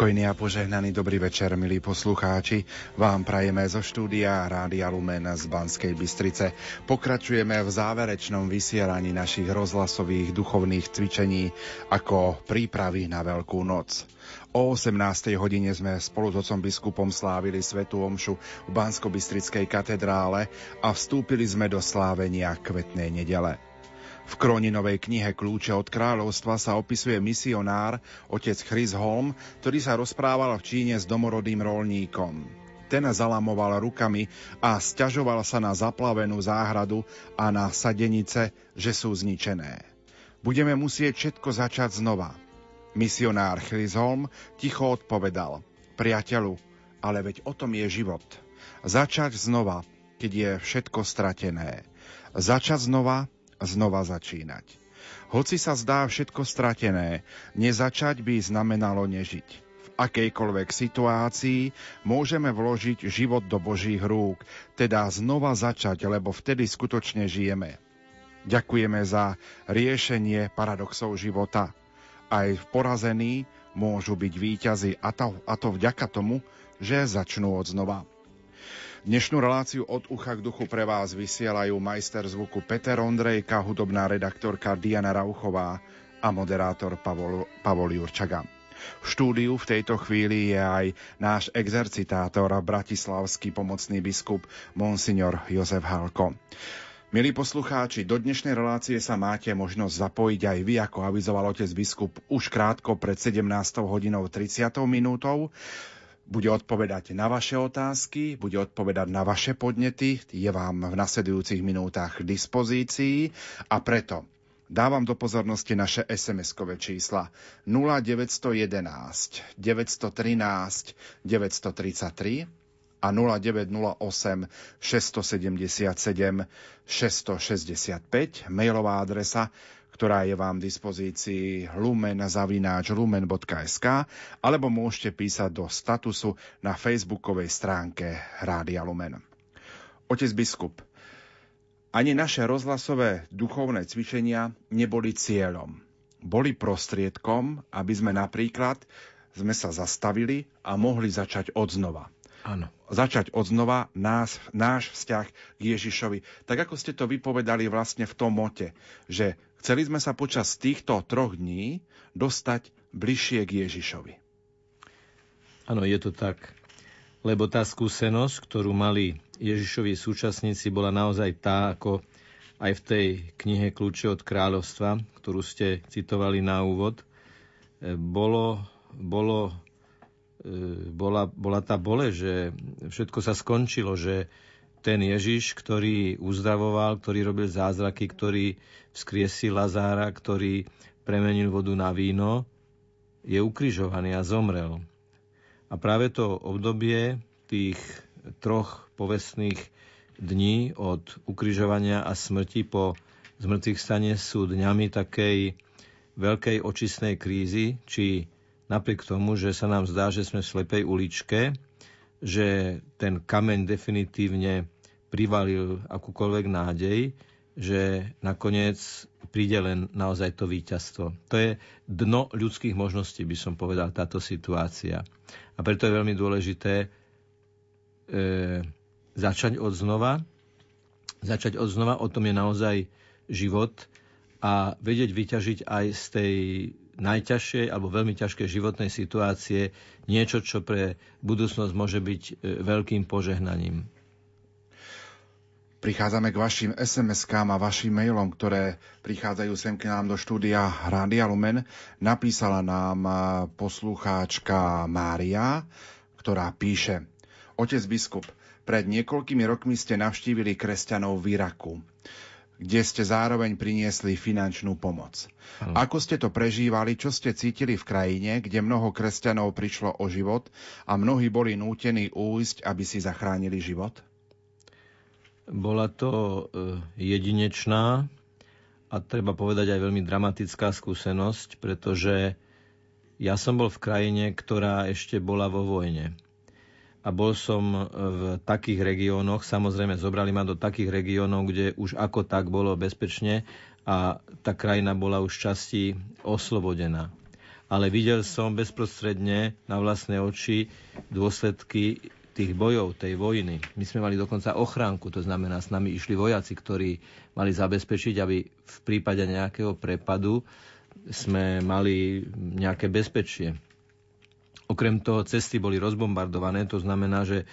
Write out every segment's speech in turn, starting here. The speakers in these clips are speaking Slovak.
Pokojný a požehnaný dobrý večer, milí poslucháči. Vám prajeme zo štúdia Rádia Lumen z Banskej Bystrice. Pokračujeme v záverečnom vysielaní našich rozhlasových duchovných cvičení ako prípravy na Veľkú noc. O 18. hodine sme spolu s otcom biskupom slávili Svetú Omšu v Bansko-Bystrickej katedrále a vstúpili sme do slávenia Kvetnej nedele. V Kroninovej knihe Kľúče od kráľovstva sa opisuje misionár, otec Chris Holm, ktorý sa rozprával v Číne s domorodým rolníkom. Ten zalamoval rukami a stiažoval sa na zaplavenú záhradu a na sadenice, že sú zničené. Budeme musieť všetko začať znova. Misionár Holm ticho odpovedal. Priateľu, ale veď o tom je život. Začať znova, keď je všetko stratené. Začať znova, znova začínať. Hoci sa zdá všetko stratené, nezačať by znamenalo nežiť. V akejkoľvek situácii môžeme vložiť život do Božích rúk, teda znova začať, lebo vtedy skutočne žijeme. Ďakujeme za riešenie paradoxov života. Aj porazení môžu byť výťazy a to, a to vďaka tomu, že začnú od znova. Dnešnú reláciu od ucha k duchu pre vás vysielajú majster zvuku Peter Ondrejka, hudobná redaktorka Diana Rauchová a moderátor Pavol, Pavol Jurčaga. V štúdiu v tejto chvíli je aj náš exercitátor bratislavský pomocný biskup Monsignor Jozef Halko. Milí poslucháči, do dnešnej relácie sa máte možnosť zapojiť aj vy, ako avizoval otec biskup už krátko pred 17 hodinou 30 minútou bude odpovedať na vaše otázky, bude odpovedať na vaše podnety, je vám v nasledujúcich minútach k dispozícii. A preto dávam do pozornosti naše SMS-kové čísla. 0911 913 933 a 0908 677 665, mailová adresa ktorá je vám v dispozícii lumen.lumen.sk alebo môžete písať do statusu na facebookovej stránke Rádia Lumen. Otec biskup, ani naše rozhlasové duchovné cvičenia neboli cieľom. Boli prostriedkom, aby sme napríklad sme sa zastavili a mohli začať od znova. Áno. Začať od znova nás, náš vzťah k Ježišovi. Tak ako ste to vypovedali vlastne v tom mote, že Chceli sme sa počas týchto troch dní dostať bližšie k Ježišovi. Áno, je to tak. Lebo tá skúsenosť, ktorú mali Ježišovi súčasníci, bola naozaj tá, ako aj v tej knihe Kľúče od kráľovstva, ktorú ste citovali na úvod, e, bolo, bolo, e, bola, bola tá bole, že všetko sa skončilo, že ten Ježiš, ktorý uzdravoval, ktorý robil zázraky, ktorý vzkriesil Lazára, ktorý premenil vodu na víno, je ukrižovaný a zomrel. A práve to obdobie tých troch povestných dní od ukrižovania a smrti po zmrtvých stane sú dňami takej veľkej očistnej krízy, či napriek tomu, že sa nám zdá, že sme v slepej uličke, že ten kameň definitívne privalil akúkoľvek nádej, že nakoniec príde len naozaj to víťazstvo. To je dno ľudských možností, by som povedal, táto situácia. A preto je veľmi dôležité e, začať od znova. Začať od znova, o tom je naozaj život a vedieť vyťažiť aj z tej najťažšej alebo veľmi ťažkej životnej situácie niečo, čo pre budúcnosť môže byť e, veľkým požehnaním. Prichádzame k vašim SMS-kám a vašim mailom, ktoré prichádzajú sem k nám do štúdia Rádia Lumen. Napísala nám e, poslucháčka Mária, ktorá píše Otec biskup, pred niekoľkými rokmi ste navštívili kresťanov v Iraku kde ste zároveň priniesli finančnú pomoc. Ako ste to prežívali, čo ste cítili v krajine, kde mnoho kresťanov prišlo o život a mnohí boli nútení újsť, aby si zachránili život? Bola to e, jedinečná a treba povedať aj veľmi dramatická skúsenosť, pretože ja som bol v krajine, ktorá ešte bola vo vojne a bol som v takých regiónoch, samozrejme zobrali ma do takých regiónov, kde už ako tak bolo bezpečne a tá krajina bola už časti oslobodená. ale videl som bezprostredne na vlastné oči dôsledky tých bojov, tej vojny. My sme mali dokonca ochránku, to znamená, s nami išli vojaci, ktorí mali zabezpečiť, aby v prípade nejakého prepadu sme mali nejaké bezpečie. Okrem toho cesty boli rozbombardované, to znamená, že e,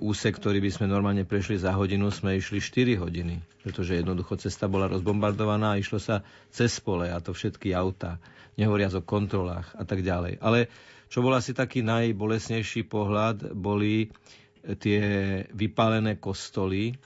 úsek, ktorý by sme normálne prešli za hodinu, sme išli 4 hodiny, pretože jednoducho cesta bola rozbombardovaná a išlo sa cez pole a to všetky auta nehovoriac o kontrolách a tak ďalej. Ale čo bol asi taký najbolesnejší pohľad, boli tie vypálené kostoly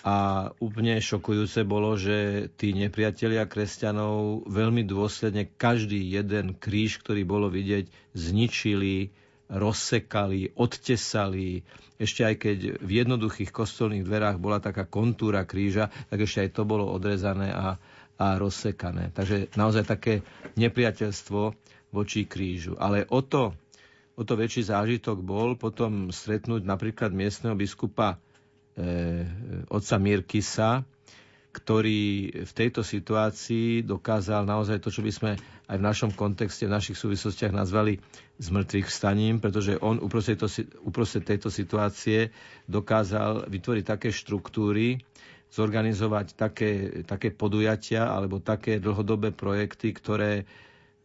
a úplne šokujúce bolo, že tí nepriatelia kresťanov veľmi dôsledne každý jeden kríž, ktorý bolo vidieť, zničili, rozsekali, odtesali. Ešte aj keď v jednoduchých kostolných dverách bola taká kontúra kríža, tak ešte aj to bolo odrezané a a rozsekané. Takže naozaj také nepriateľstvo voči krížu. Ale o to, o to väčší zážitok bol potom stretnúť napríklad miestneho biskupa otca Mirkisa, ktorý v tejto situácii dokázal naozaj to, čo by sme aj v našom kontexte, v našich súvislostiach nazvali zmrtvých vstaním, pretože on uprostred uprostred tejto situácie dokázal vytvoriť také štruktúry, zorganizovať také, také podujatia alebo také dlhodobé projekty, ktoré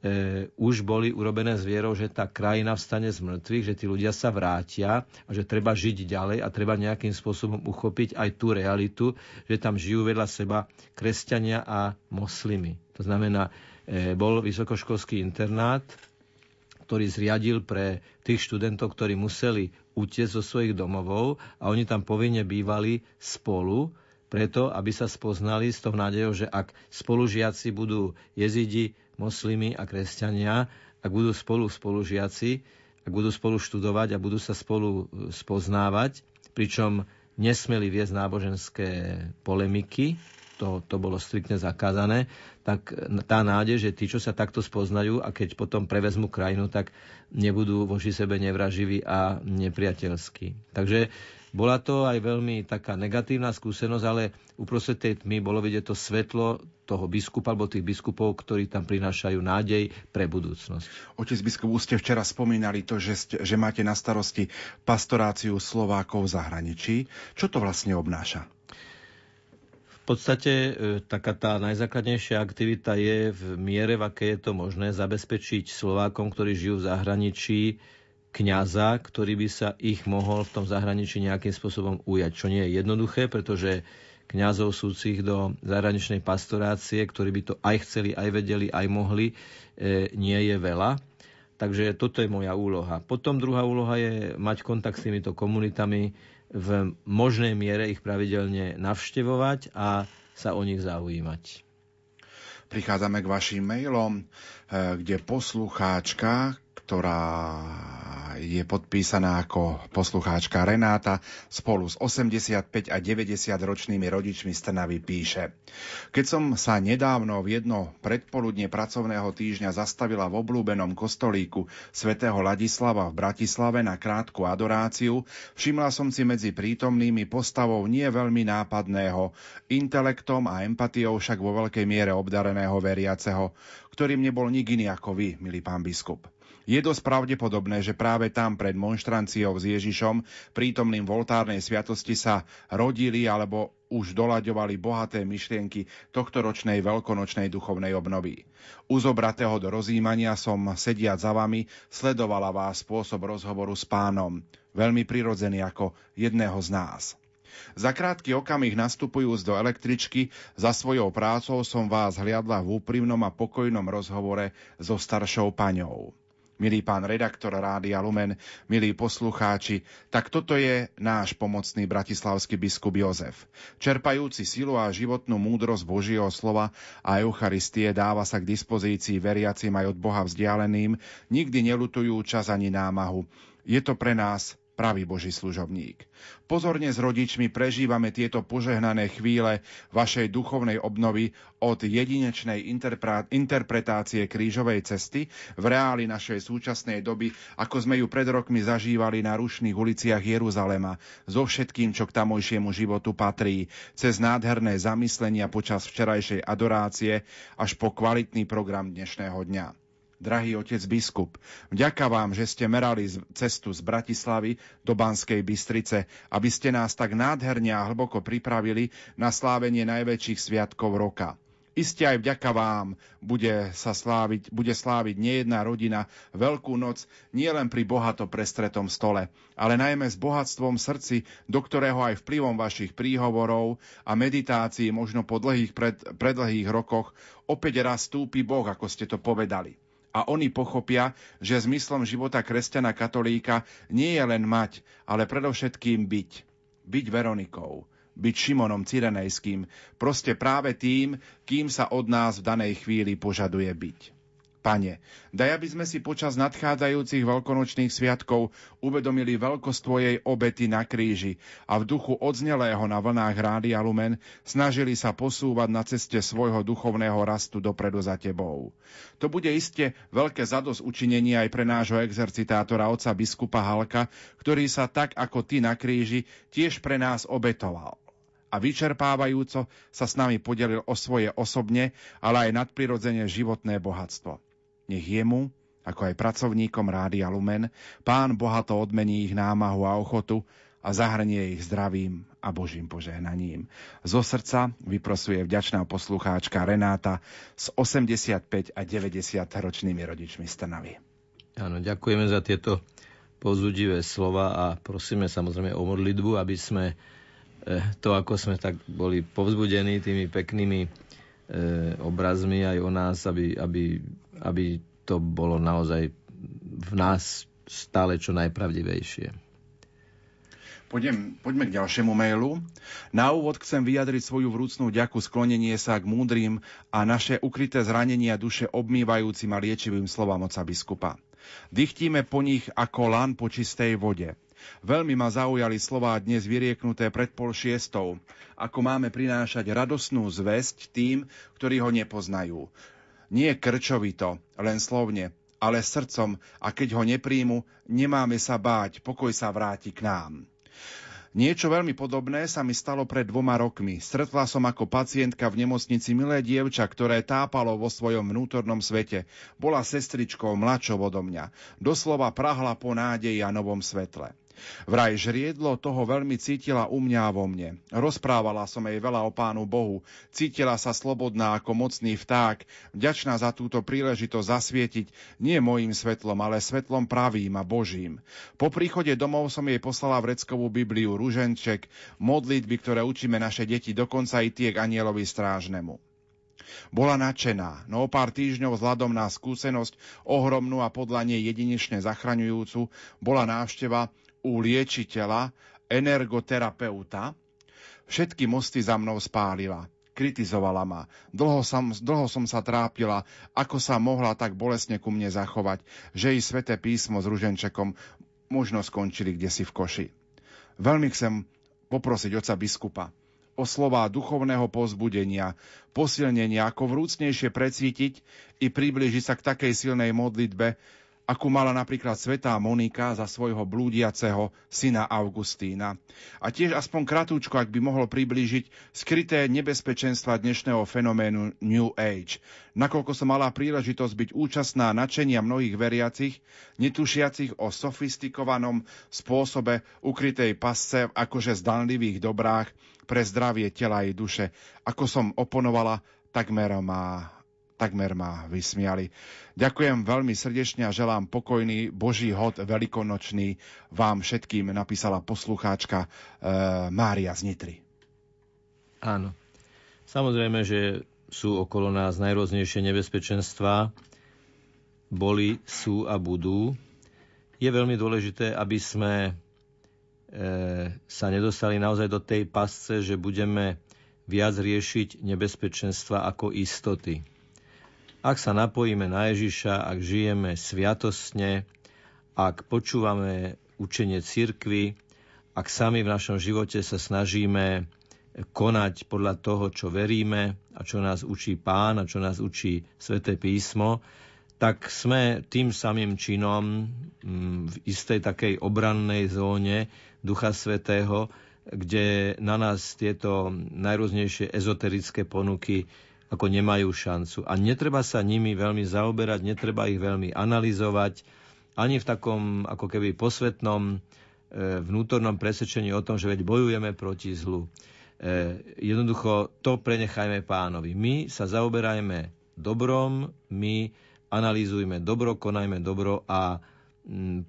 e, už boli urobené s vierou, že tá krajina vstane z mŕtvych, že tí ľudia sa vrátia a že treba žiť ďalej a treba nejakým spôsobom uchopiť aj tú realitu, že tam žijú vedľa seba kresťania a moslimy. To znamená, e, bol vysokoškolský internát, ktorý zriadil pre tých študentov, ktorí museli utiecť zo svojich domovov a oni tam povinne bývali spolu, preto, aby sa spoznali s tou nádejou, že ak spolužiaci budú jezidi, moslimy a kresťania, ak budú spolu spolužiaci, ak budú spolu študovať a budú sa spolu e, spoznávať, pričom nesmeli viesť náboženské polemiky, to, to bolo striktne zakázané, tak tá nádej, že tí, čo sa takto spoznajú a keď potom prevezmú krajinu, tak nebudú voči sebe nevraživí a nepriateľskí. Takže bola to aj veľmi taká negatívna skúsenosť, ale uprostred tej tmy bolo vidieť to svetlo toho biskupa alebo tých biskupov, ktorí tam prinášajú nádej pre budúcnosť. Otec biskup, už ste včera spomínali to, že, ste, že máte na starosti pastoráciu Slovákov v zahraničí. Čo to vlastne obnáša? V podstate e, taká tá najzákladnejšia aktivita je v miere, v aké je to možné, zabezpečiť Slovákom, ktorí žijú v zahraničí, kňaza, ktorý by sa ich mohol v tom zahraničí nejakým spôsobom ujať, čo nie je jednoduché, pretože kňazov súcich do zahraničnej pastorácie, ktorí by to aj chceli, aj vedeli, aj mohli, e, nie je veľa. Takže toto je moja úloha. Potom druhá úloha je mať kontakt s týmito komunitami, v možnej miere ich pravidelne navštevovať a sa o nich zaujímať. Prichádzame k vašim mailom, e, kde poslucháčka, ktorá je podpísaná ako poslucháčka Renáta spolu s 85 a 90 ročnými rodičmi z Trnavy píše. Keď som sa nedávno v jedno predpoludne pracovného týždňa zastavila v oblúbenom kostolíku svätého Ladislava v Bratislave na krátku adoráciu, všimla som si medzi prítomnými postavou nie veľmi nápadného, intelektom a empatiou však vo veľkej miere obdareného veriaceho, ktorým nebol nik iný ako vy, milý pán biskup. Je dosť pravdepodobné, že práve tam pred monštranciou s Ježišom, prítomným v oltárnej sviatosti sa rodili alebo už doľaďovali bohaté myšlienky tohto ročnej veľkonočnej duchovnej obnovy. Uzobratého do rozjímania som, sediať za vami, sledovala vás spôsob rozhovoru s pánom, veľmi prirodzený ako jedného z nás. Za krátky okamih nastupujúc do električky, za svojou prácou som vás hliadla v úprimnom a pokojnom rozhovore so staršou paňou milý pán redaktor Rádia Lumen, milí poslucháči, tak toto je náš pomocný bratislavský biskup Jozef. Čerpajúci silu a životnú múdrosť Božieho slova a Eucharistie dáva sa k dispozícii veriacim aj od Boha vzdialeným, nikdy nelutujú čas ani námahu. Je to pre nás pravý Boží služobník. Pozorne s rodičmi prežívame tieto požehnané chvíle vašej duchovnej obnovy od jedinečnej interpretácie krížovej cesty v reáli našej súčasnej doby, ako sme ju pred rokmi zažívali na rušných uliciach Jeruzalema, so všetkým, čo k tamojšiemu životu patrí, cez nádherné zamyslenia počas včerajšej adorácie až po kvalitný program dnešného dňa. Drahý otec biskup, vďaka vám, že ste merali cestu z Bratislavy do Banskej Bystrice, aby ste nás tak nádherne a hlboko pripravili na slávenie najväčších sviatkov roka. Isté aj vďaka vám bude sa sláviť, bude sláviť nejedná rodina Veľkú noc nielen pri bohato prestretom stole, ale najmä s bohatstvom srdci, do ktorého aj vplyvom vašich príhovorov a meditácií možno po dlhých pred, predlhých rokoch opäť raz stúpi Boh, ako ste to povedali a oni pochopia, že zmyslom života kresťana katolíka nie je len mať, ale predovšetkým byť. Byť Veronikou, byť Šimonom Cyrenejským, proste práve tým, kým sa od nás v danej chvíli požaduje byť. Pane, daj, aby sme si počas nadchádzajúcich veľkonočných sviatkov uvedomili veľkosť Tvojej obety na kríži a v duchu odznelého na vlnách Rádia Lumen snažili sa posúvať na ceste svojho duchovného rastu dopredu za Tebou. To bude iste veľké zados učinenie aj pre nášho exercitátora oca biskupa Halka, ktorý sa tak ako Ty na kríži tiež pre nás obetoval a vyčerpávajúco sa s nami podelil o svoje osobne, ale aj nadprirodzene životné bohatstvo. Nech jemu, ako aj pracovníkom Rádia Lumen, pán bohato odmení ich námahu a ochotu a zahrnie ich zdravím a Božím požehnaním. Zo srdca vyprosuje vďačná poslucháčka Renáta s 85 a 90 ročnými rodičmi Strnavy. Áno, ďakujeme za tieto pozúdivé slova a prosíme samozrejme o modlitbu, aby sme eh, to, ako sme tak boli povzbudení tými peknými E, obrazmi aj o nás, aby, aby, aby to bolo naozaj v nás stále čo najpravdivejšie. Poďme, poďme k ďalšiemu mailu. Na úvod chcem vyjadriť svoju vrúcnú ďaku sklonenie sa k múdrym a naše ukryté zranenia duše obmývajúcim a liečivým slovám oca biskupa. Dychtíme po nich ako lan po čistej vode. Veľmi ma zaujali slová dnes vyrieknuté pred pol šiestou, ako máme prinášať radosnú zväzť tým, ktorí ho nepoznajú. Nie krčovito, len slovne, ale srdcom a keď ho nepríjmu, nemáme sa báť, pokoj sa vráti k nám. Niečo veľmi podobné sa mi stalo pred dvoma rokmi. Stretla som ako pacientka v nemocnici milé dievča, ktoré tápalo vo svojom vnútornom svete. Bola sestričkou mladšou odo mňa. Doslova prahla po nádeji a novom svetle. Vraj žriedlo toho veľmi cítila u mňa vo mne. Rozprávala som jej veľa o Pánu Bohu. Cítila sa slobodná ako mocný vták, vďačná za túto príležitosť zasvietiť nie mojim svetlom, ale svetlom pravým a Božím. Po príchode domov som jej poslala vreckovú Bibliu, ruženček, modlitby, ktoré učíme naše deti, dokonca i tie k anielovi strážnemu. Bola nadšená, no o pár týždňov vzhľadom na skúsenosť ohromnú a podľa nej jedinečne zachraňujúcu bola návšteva u liečiteľa, energoterapeuta, všetky mosty za mnou spálila. Kritizovala ma. Dlho som, dlho som sa trápila, ako sa mohla tak bolesne ku mne zachovať, že jej sveté písmo s ruženčekom možno skončili kde si v koši. Veľmi chcem poprosiť oca biskupa o slová duchovného pozbudenia, posilnenia, ako vrúcnejšie precítiť i priblížiť sa k takej silnej modlitbe, ako mala napríklad svetá Monika za svojho blúdiaceho syna Augustína. A tiež aspoň kratúčko, ak by mohol priblížiť skryté nebezpečenstva dnešného fenoménu New Age. Nakoľko som mala príležitosť byť účastná načenia mnohých veriacich, netušiacich o sofistikovanom spôsobe ukrytej pasce akože zdanlivých dobrách pre zdravie tela i duše. Ako som oponovala, takmer ma takmer ma vysmiali. Ďakujem veľmi srdečne a želám pokojný Boží hod veľkonočný vám všetkým, napísala poslucháčka e, Mária z Nitry. Áno. Samozrejme, že sú okolo nás najrôznejšie nebezpečenstvá. Boli, sú a budú. Je veľmi dôležité, aby sme e, sa nedostali naozaj do tej pasce, že budeme viac riešiť nebezpečenstva ako istoty ak sa napojíme na Ježiša, ak žijeme sviatostne, ak počúvame učenie cirkvy, ak sami v našom živote sa snažíme konať podľa toho, čo veríme a čo nás učí Pán a čo nás učí Sveté písmo, tak sme tým samým činom mm, v istej takej obrannej zóne Ducha Svetého, kde na nás tieto najrôznejšie ezoterické ponuky ako nemajú šancu. A netreba sa nimi veľmi zaoberať, netreba ich veľmi analyzovať, ani v takom ako keby posvetnom e, vnútornom presvedčení o tom, že veď bojujeme proti zlu. E, jednoducho to prenechajme pánovi. My sa zaoberajme dobrom, my analýzujme dobro, konajme dobro a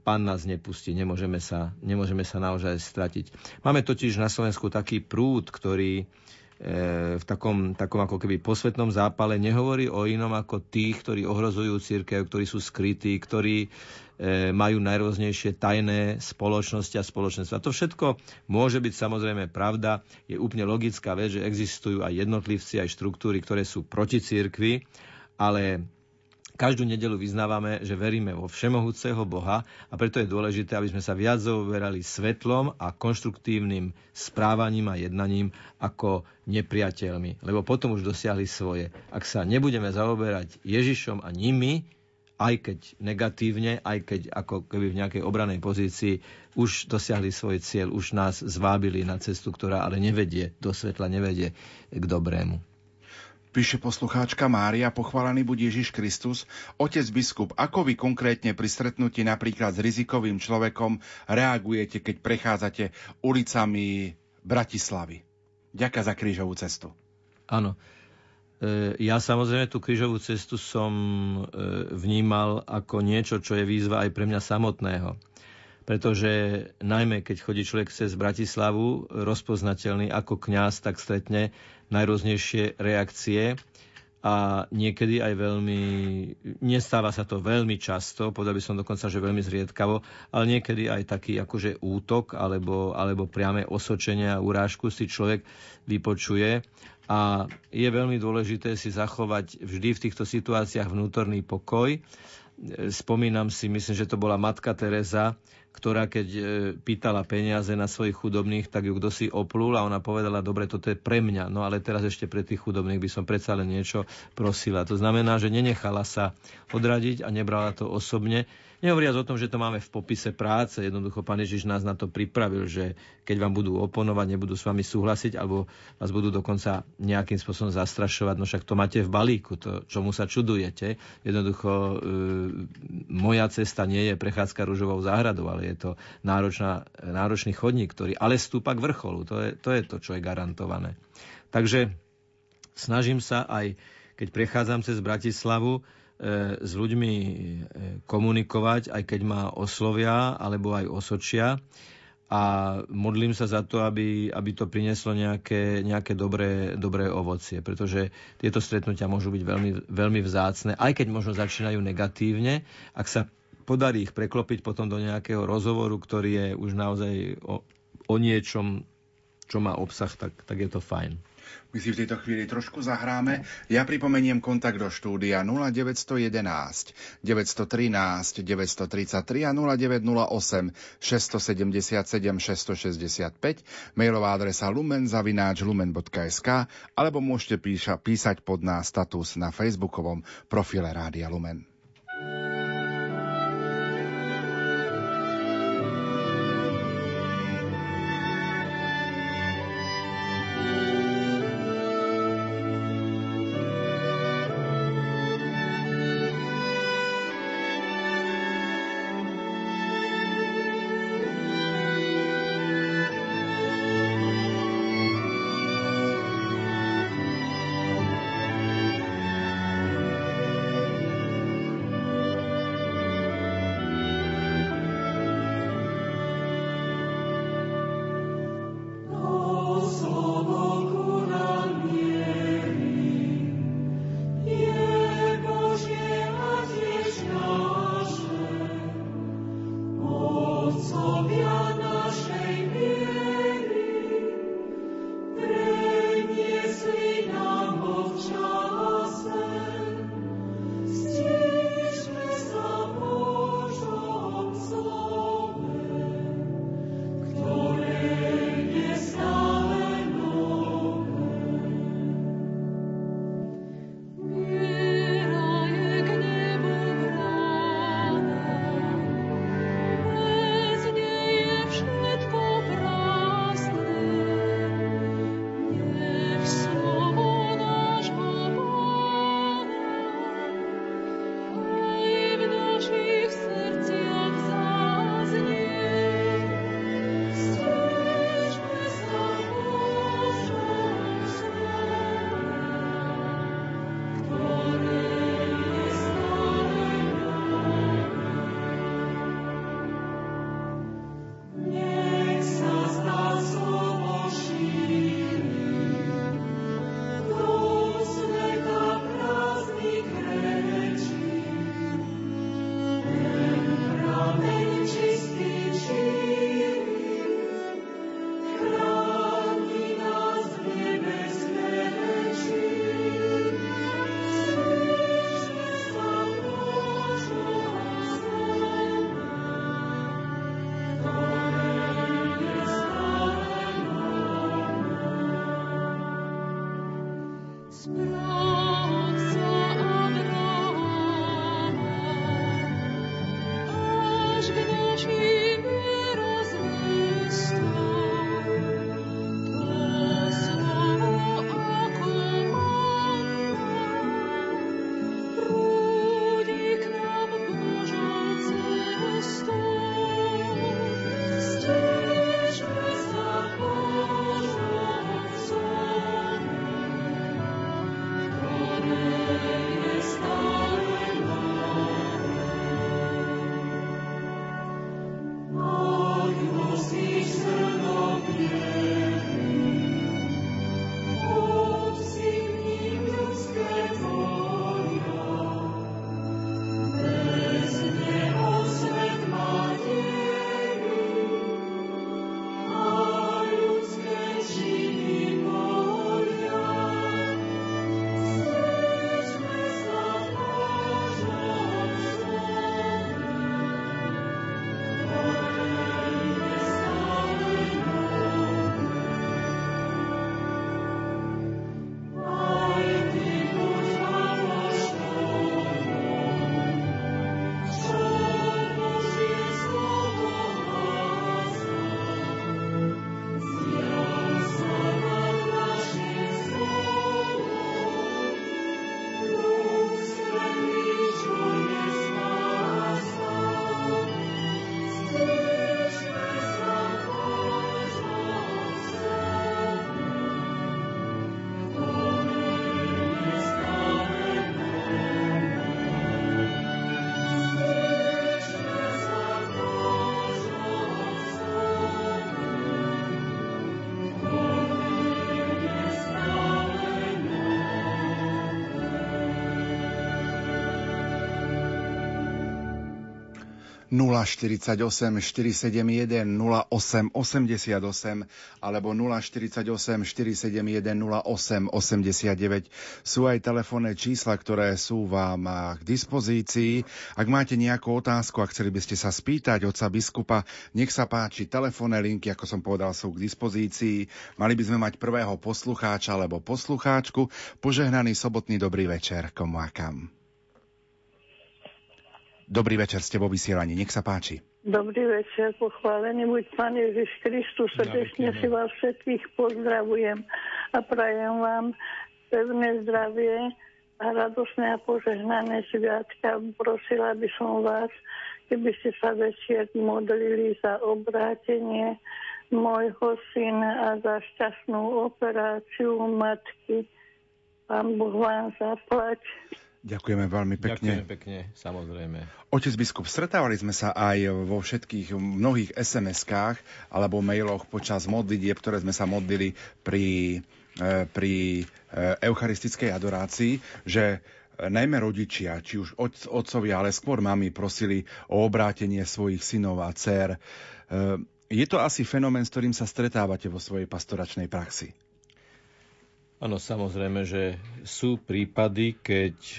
pán nás nepustí, nemôžeme sa, nemôžeme sa naozaj stratiť. Máme totiž na Slovensku taký prúd, ktorý v takom, takom ako keby posvetnom zápale nehovorí o inom ako tých, ktorí ohrozujú církev, ktorí sú skrytí, ktorí e, majú najrôznejšie tajné spoločnosti a spoločenstva. To všetko môže byť samozrejme pravda. Je úplne logická vec, že existujú aj jednotlivci, aj štruktúry, ktoré sú proti církvi, ale Každú nedelu vyznávame, že veríme vo všemohúceho Boha a preto je dôležité, aby sme sa viac zaoberali svetlom a konštruktívnym správaním a jednaním ako nepriateľmi, lebo potom už dosiahli svoje. Ak sa nebudeme zaoberať Ježišom a nimi, aj keď negatívne, aj keď ako keby v nejakej obranej pozícii už dosiahli svoj cieľ, už nás zvábili na cestu, ktorá ale nevedie do svetla, nevedie k dobrému. Píše poslucháčka Mária, pochválený buď Ježiš Kristus. Otec biskup, ako vy konkrétne pri stretnutí napríklad s rizikovým človekom reagujete, keď prechádzate ulicami Bratislavy? Ďaká za krížovú cestu. Áno. E, ja samozrejme tú krížovú cestu som e, vnímal ako niečo, čo je výzva aj pre mňa samotného pretože najmä keď chodí človek cez Bratislavu, rozpoznateľný ako kňaz, tak stretne najrôznejšie reakcie a niekedy aj veľmi, nestáva sa to veľmi často, povedal by som dokonca, že veľmi zriedkavo, ale niekedy aj taký akože útok alebo, alebo priame osočenie a urážku si človek vypočuje a je veľmi dôležité si zachovať vždy v týchto situáciách vnútorný pokoj. Spomínam si, myslím, že to bola matka Teresa, ktorá keď e, pýtala peniaze na svojich chudobných, tak ju kto si oplul a ona povedala, dobre, toto je pre mňa, no ale teraz ešte pre tých chudobných by som predsa len niečo prosila. To znamená, že nenechala sa odradiť a nebrala to osobne, Nehovoriac o tom, že to máme v popise práce, jednoducho Pán Ježiš nás na to pripravil, že keď vám budú oponovať, nebudú s vami súhlasiť, alebo vás budú dokonca nejakým spôsobom zastrašovať, no však to máte v balíku, to, čomu sa čudujete. Jednoducho e, moja cesta nie je prechádzka rúžovou záhradou, ale je to náročná, náročný chodník, ktorý ale stúpa k vrcholu. To je, to je to, čo je garantované. Takže snažím sa aj, keď prechádzam cez Bratislavu, s ľuďmi e, komunikovať, aj keď ma oslovia alebo aj osočia a modlím sa za to, aby, aby to prinieslo nejaké, nejaké dobré, dobré ovocie, pretože tieto stretnutia môžu byť veľmi, veľmi vzácne, aj keď možno začínajú negatívne, ak sa podarí ich preklopiť potom do nejakého rozhovoru, ktorý je už naozaj o, o niečom, čo má obsah, tak, tak je to fajn. My si v tejto chvíli trošku zahráme. Ja pripomeniem kontakt do štúdia 0911 913 933 a 0908 677 665, mailová adresa lumenzavináč lumen.sk alebo môžete píša, písať pod nás status na facebookovom profile Rádia Lumen. 048 471 08 88 alebo 048 471 08 89 sú aj telefónne čísla, ktoré sú vám k dispozícii. Ak máte nejakú otázku a chceli by ste sa spýtať otca biskupa, nech sa páči, telefónne linky, ako som povedal, sú k dispozícii. Mali by sme mať prvého poslucháča alebo poslucháčku. Požehnaný sobotný dobrý večer, komu a kam. Dobrý večer, ste vo vysielaní, nech sa páči. Dobrý večer, pochválený buď Pán Ježiš Kristus, srdečne si vás všetkých pozdravujem a prajem vám pevné zdravie a radosné a požehnané sviatka. Prosila by som vás, keby ste sa večer modlili za obrátenie môjho syna a za šťastnú operáciu matky. Pán Boh vám zaplať. Ďakujeme veľmi pekne. Ďakujeme pekne, samozrejme. Otec biskup, stretávali sme sa aj vo všetkých mnohých SMS-kách alebo mailoch počas modlitieb, ktoré sme sa modlili pri, e, pri e, eucharistickej adorácii, že e, najmä rodičia, či už otcovia, ale skôr mami, prosili o obrátenie svojich synov a dcer. Je to asi fenomén, s ktorým sa stretávate vo svojej pastoračnej praxi? Áno, samozrejme, že sú prípady, keď e,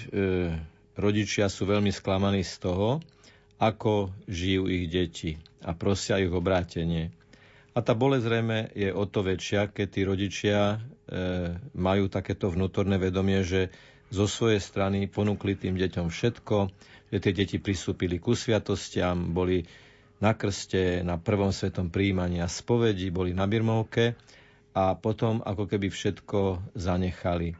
rodičia sú veľmi sklamaní z toho, ako žijú ich deti a prosia ich obrátenie. A tá bolesť zrejme je o to väčšia, keď tí rodičia e, majú takéto vnútorné vedomie, že zo svojej strany ponúkli tým deťom všetko, že tie deti pristúpili ku sviatostiam, boli na krste, na prvom svetom príjmaní a spovedi, boli na birmovke a potom ako keby všetko zanechali.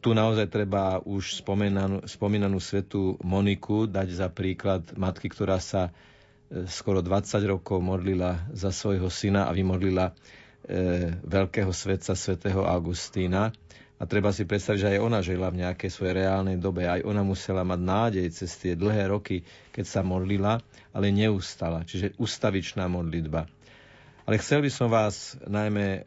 Tu naozaj treba už spomínanú, spomínanú svetu Moniku dať za príklad matky, ktorá sa e, skoro 20 rokov modlila za svojho syna a vymodlila e, veľkého svetca svätého Augustína. A treba si predstaviť, že aj ona žila v nejakej svojej reálnej dobe. Aj ona musela mať nádej cez tie dlhé roky, keď sa modlila, ale neustala. Čiže ustavičná modlitba. Ale chcel by som vás, najmä e,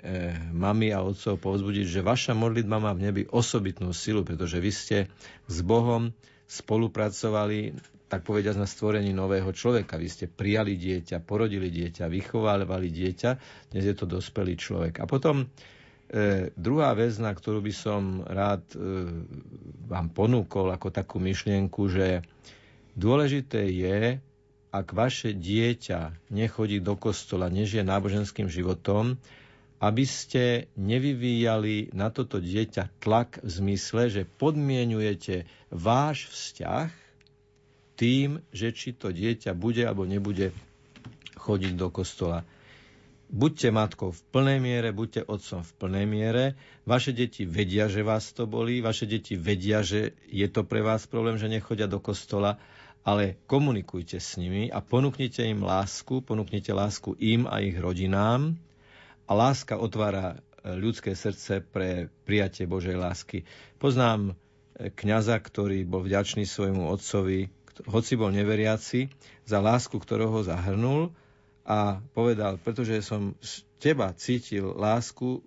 mami a otcov, povzbudiť, že vaša modlitba má v nebi osobitnú silu, pretože vy ste s Bohom spolupracovali, tak povediať, na stvorení nového človeka. Vy ste prijali dieťa, porodili dieťa, vychovávali dieťa, dnes je to dospelý človek. A potom e, druhá vec, na ktorú by som rád e, vám ponúkol ako takú myšlienku, že dôležité je, ak vaše dieťa nechodí do kostola, nežije náboženským životom, aby ste nevyvíjali na toto dieťa tlak v zmysle, že podmienujete váš vzťah tým, že či to dieťa bude alebo nebude chodiť do kostola. Buďte matkou v plnej miere, buďte otcom v plnej miere. Vaše deti vedia, že vás to bolí, vaše deti vedia, že je to pre vás problém, že nechodia do kostola, ale komunikujte s nimi a ponúknite im lásku, ponúknite lásku im a ich rodinám. A láska otvára ľudské srdce pre prijatie Božej lásky. Poznám e, kňaza, ktorý bol vďačný svojmu otcovi, hoci bol neveriaci, za lásku, ktorého ho zahrnul a povedal, pretože som z teba cítil lásku,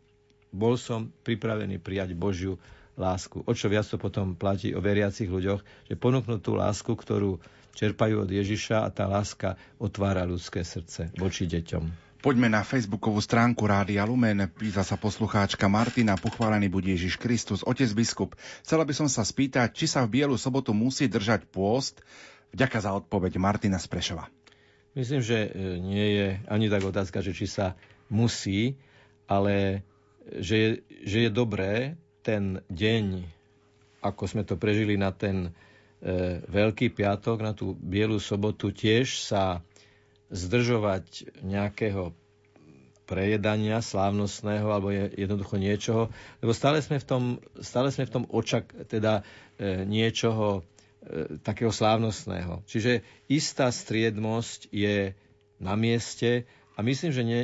bol som pripravený prijať Božiu lásku. O čo viac to potom platí o veriacich ľuďoch, že ponúknú tú lásku, ktorú čerpajú od Ježiša a tá láska otvára ľudské srdce voči deťom. Poďme na facebookovú stránku Rádia Lumen. Pýta sa poslucháčka Martina, pochválený bude Ježiš Kristus, otec biskup. Chcela by som sa spýtať, či sa v Bielu sobotu musí držať pôst. Vďaka za odpoveď Martina Sprešova. Myslím, že e, nie je ani tak otázka, že či sa musí, ale že je, že je dobré ten deň, ako sme to prežili na ten e, Veľký piatok, na tú Bielu sobotu, tiež sa zdržovať nejakého prejedania slávnostného alebo je, jednoducho niečoho, lebo stále sme v tom, stále sme v tom očak, teda e, niečoho E, takého slávnostného. Čiže istá striednosť je na mieste a myslím, že ne,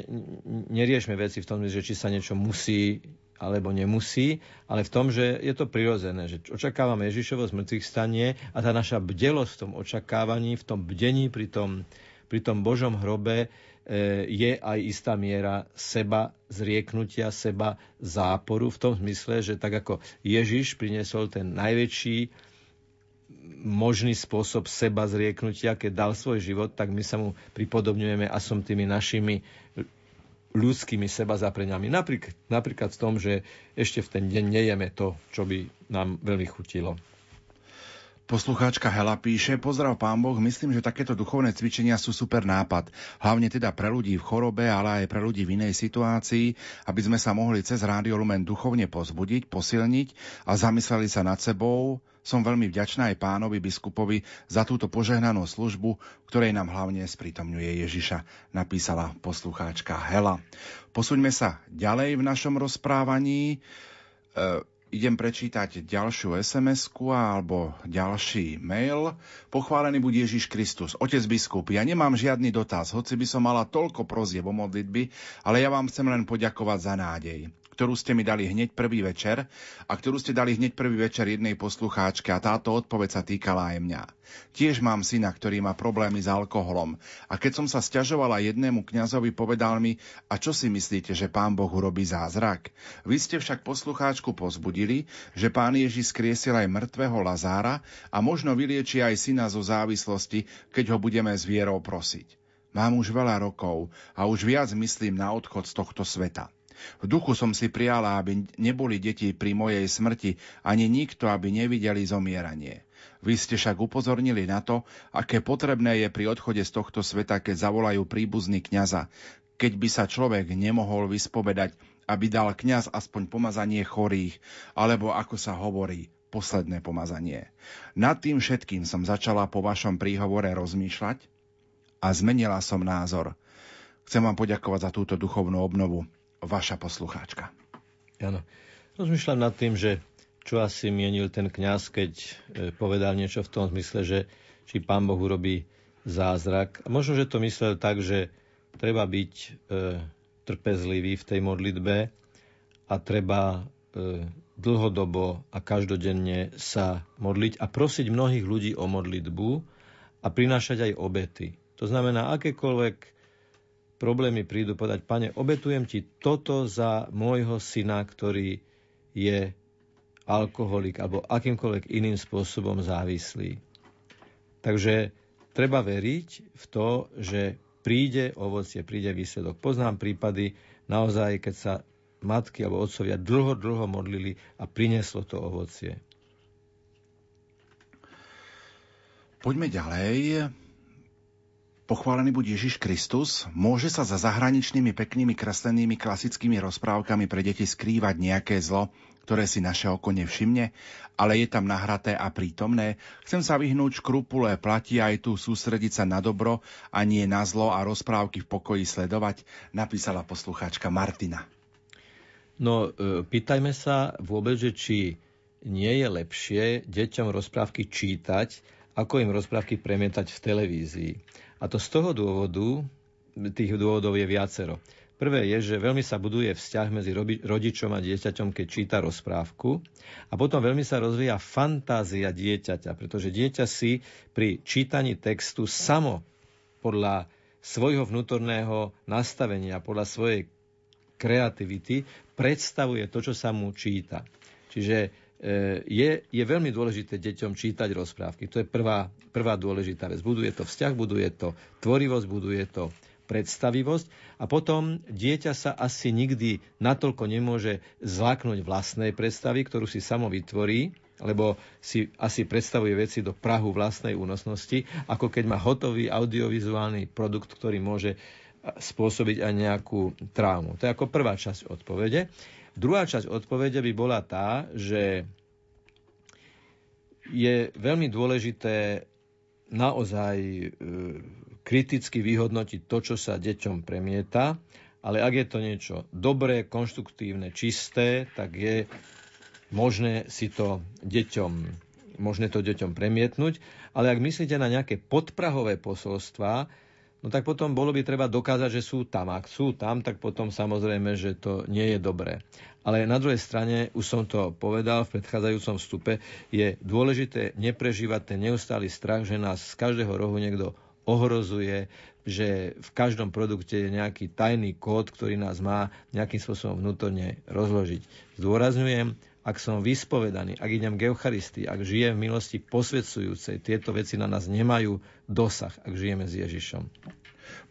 neriešme veci v tom, že či sa niečo musí alebo nemusí, ale v tom, že je to prirodzené, že očakávame Ježišovo zmrtvých stanie a tá naša bdelosť v tom očakávaní, v tom bdení pri tom, pri tom Božom hrobe e, je aj istá miera seba zrieknutia, seba záporu v tom zmysle, že tak ako Ježiš priniesol ten najväčší možný spôsob seba zrieknutia, keď dal svoj život, tak my sa mu pripodobňujeme a som tými našimi ľudskými seba zapreňami. Napríklad, napríklad v tom, že ešte v ten deň nejeme to, čo by nám veľmi chutilo. Poslucháčka Hela píše, pozdrav pán Boh, myslím, že takéto duchovné cvičenia sú super nápad. Hlavne teda pre ľudí v chorobe, ale aj pre ľudí v inej situácii, aby sme sa mohli cez Rádio Lumen duchovne pozbudiť, posilniť a zamysleli sa nad sebou. Som veľmi vďačná aj pánovi biskupovi za túto požehnanú službu, ktorej nám hlavne sprítomňuje Ježiša, napísala poslucháčka Hela. Posuňme sa ďalej v našom rozprávaní. E, idem prečítať ďalšiu sms alebo ďalší mail. Pochválený bude Ježiš Kristus. Otec biskup, ja nemám žiadny dotaz, hoci by som mala toľko prozieb o modlitby, ale ja vám chcem len poďakovať za nádej ktorú ste mi dali hneď prvý večer a ktorú ste dali hneď prvý večer jednej poslucháčke a táto odpoveď sa týkala aj mňa. Tiež mám syna, ktorý má problémy s alkoholom a keď som sa stiažovala jednému kňazovi, povedal mi, a čo si myslíte, že pán Boh urobí zázrak? Vy ste však poslucháčku pozbudili, že pán Ježiš skriesil aj mŕtvého Lazára a možno vylieči aj syna zo závislosti, keď ho budeme s vierou prosiť. Mám už veľa rokov a už viac myslím na odchod z tohto sveta. V duchu som si prijala, aby neboli deti pri mojej smrti, ani nikto, aby nevideli zomieranie. Vy ste však upozornili na to, aké potrebné je pri odchode z tohto sveta, keď zavolajú príbuzný kňaza. Keď by sa človek nemohol vyspovedať, aby dal kňaz aspoň pomazanie chorých, alebo ako sa hovorí, posledné pomazanie. Nad tým všetkým som začala po vašom príhovore rozmýšľať a zmenila som názor. Chcem vám poďakovať za túto duchovnú obnovu vaša poslucháčka. Áno. Rozmýšľam nad tým, že čo asi mienil ten kňaz, keď e, povedal niečo v tom zmysle, že či pán Boh urobí zázrak. Možno, že to myslel tak, že treba byť e, trpezlivý v tej modlitbe a treba e, dlhodobo a každodenne sa modliť a prosiť mnohých ľudí o modlitbu a prinášať aj obety. To znamená, akékoľvek problémy prídu povedať, pane, obetujem ti toto za môjho syna, ktorý je alkoholik alebo akýmkoľvek iným spôsobom závislý. Takže treba veriť v to, že príde ovocie, príde výsledok. Poznám prípady naozaj, keď sa matky alebo otcovia dlho, dlho modlili a prinieslo to ovocie. Poďme ďalej. Pochválený buď Ježiš Kristus, môže sa za zahraničnými peknými kreslenými klasickými rozprávkami pre deti skrývať nejaké zlo, ktoré si naše oko nevšimne, ale je tam nahraté a prítomné. Chcem sa vyhnúť škrupule, platí aj tu sústrediť sa na dobro a nie na zlo a rozprávky v pokoji sledovať, napísala poslucháčka Martina. No, e, pýtajme sa vôbec, že či nie je lepšie deťom rozprávky čítať, ako im rozprávky premietať v televízii. A to z toho dôvodu, tých dôvodov je viacero. Prvé je, že veľmi sa buduje vzťah medzi rodičom a dieťaťom, keď číta rozprávku. A potom veľmi sa rozvíja fantázia dieťaťa, pretože dieťa si pri čítaní textu samo podľa svojho vnútorného nastavenia, podľa svojej kreativity predstavuje to, čo sa mu číta. Čiže je, je veľmi dôležité deťom čítať rozprávky. To je prvá, prvá dôležitá vec. Buduje to vzťah, buduje to tvorivosť, buduje to predstavivosť a potom dieťa sa asi nikdy natoľko nemôže zláknuť vlastnej predstavy, ktorú si samo vytvorí, lebo si asi predstavuje veci do prahu vlastnej únosnosti, ako keď má hotový audiovizuálny produkt, ktorý môže spôsobiť aj nejakú traumu. To je ako prvá časť odpovede. Druhá časť odpovede by bola tá, že je veľmi dôležité naozaj e, kriticky vyhodnotiť to, čo sa deťom premieta, ale ak je to niečo dobré, konštruktívne, čisté, tak je možné si to deťom, možné to deťom premietnúť. Ale ak myslíte na nejaké podprahové posolstvá, no tak potom bolo by treba dokázať, že sú tam. Ak sú tam, tak potom samozrejme, že to nie je dobré. Ale na druhej strane, už som to povedal v predchádzajúcom vstupe, je dôležité neprežívať ten neustály strach, že nás z každého rohu niekto ohrozuje, že v každom produkte je nejaký tajný kód, ktorý nás má nejakým spôsobom vnútorne rozložiť. Zdôrazňujem, ak som vyspovedaný, ak idem k Eucharistii, ak žijem v milosti posvedcujúcej, tieto veci na nás nemajú dosah, ak žijeme s Ježišom.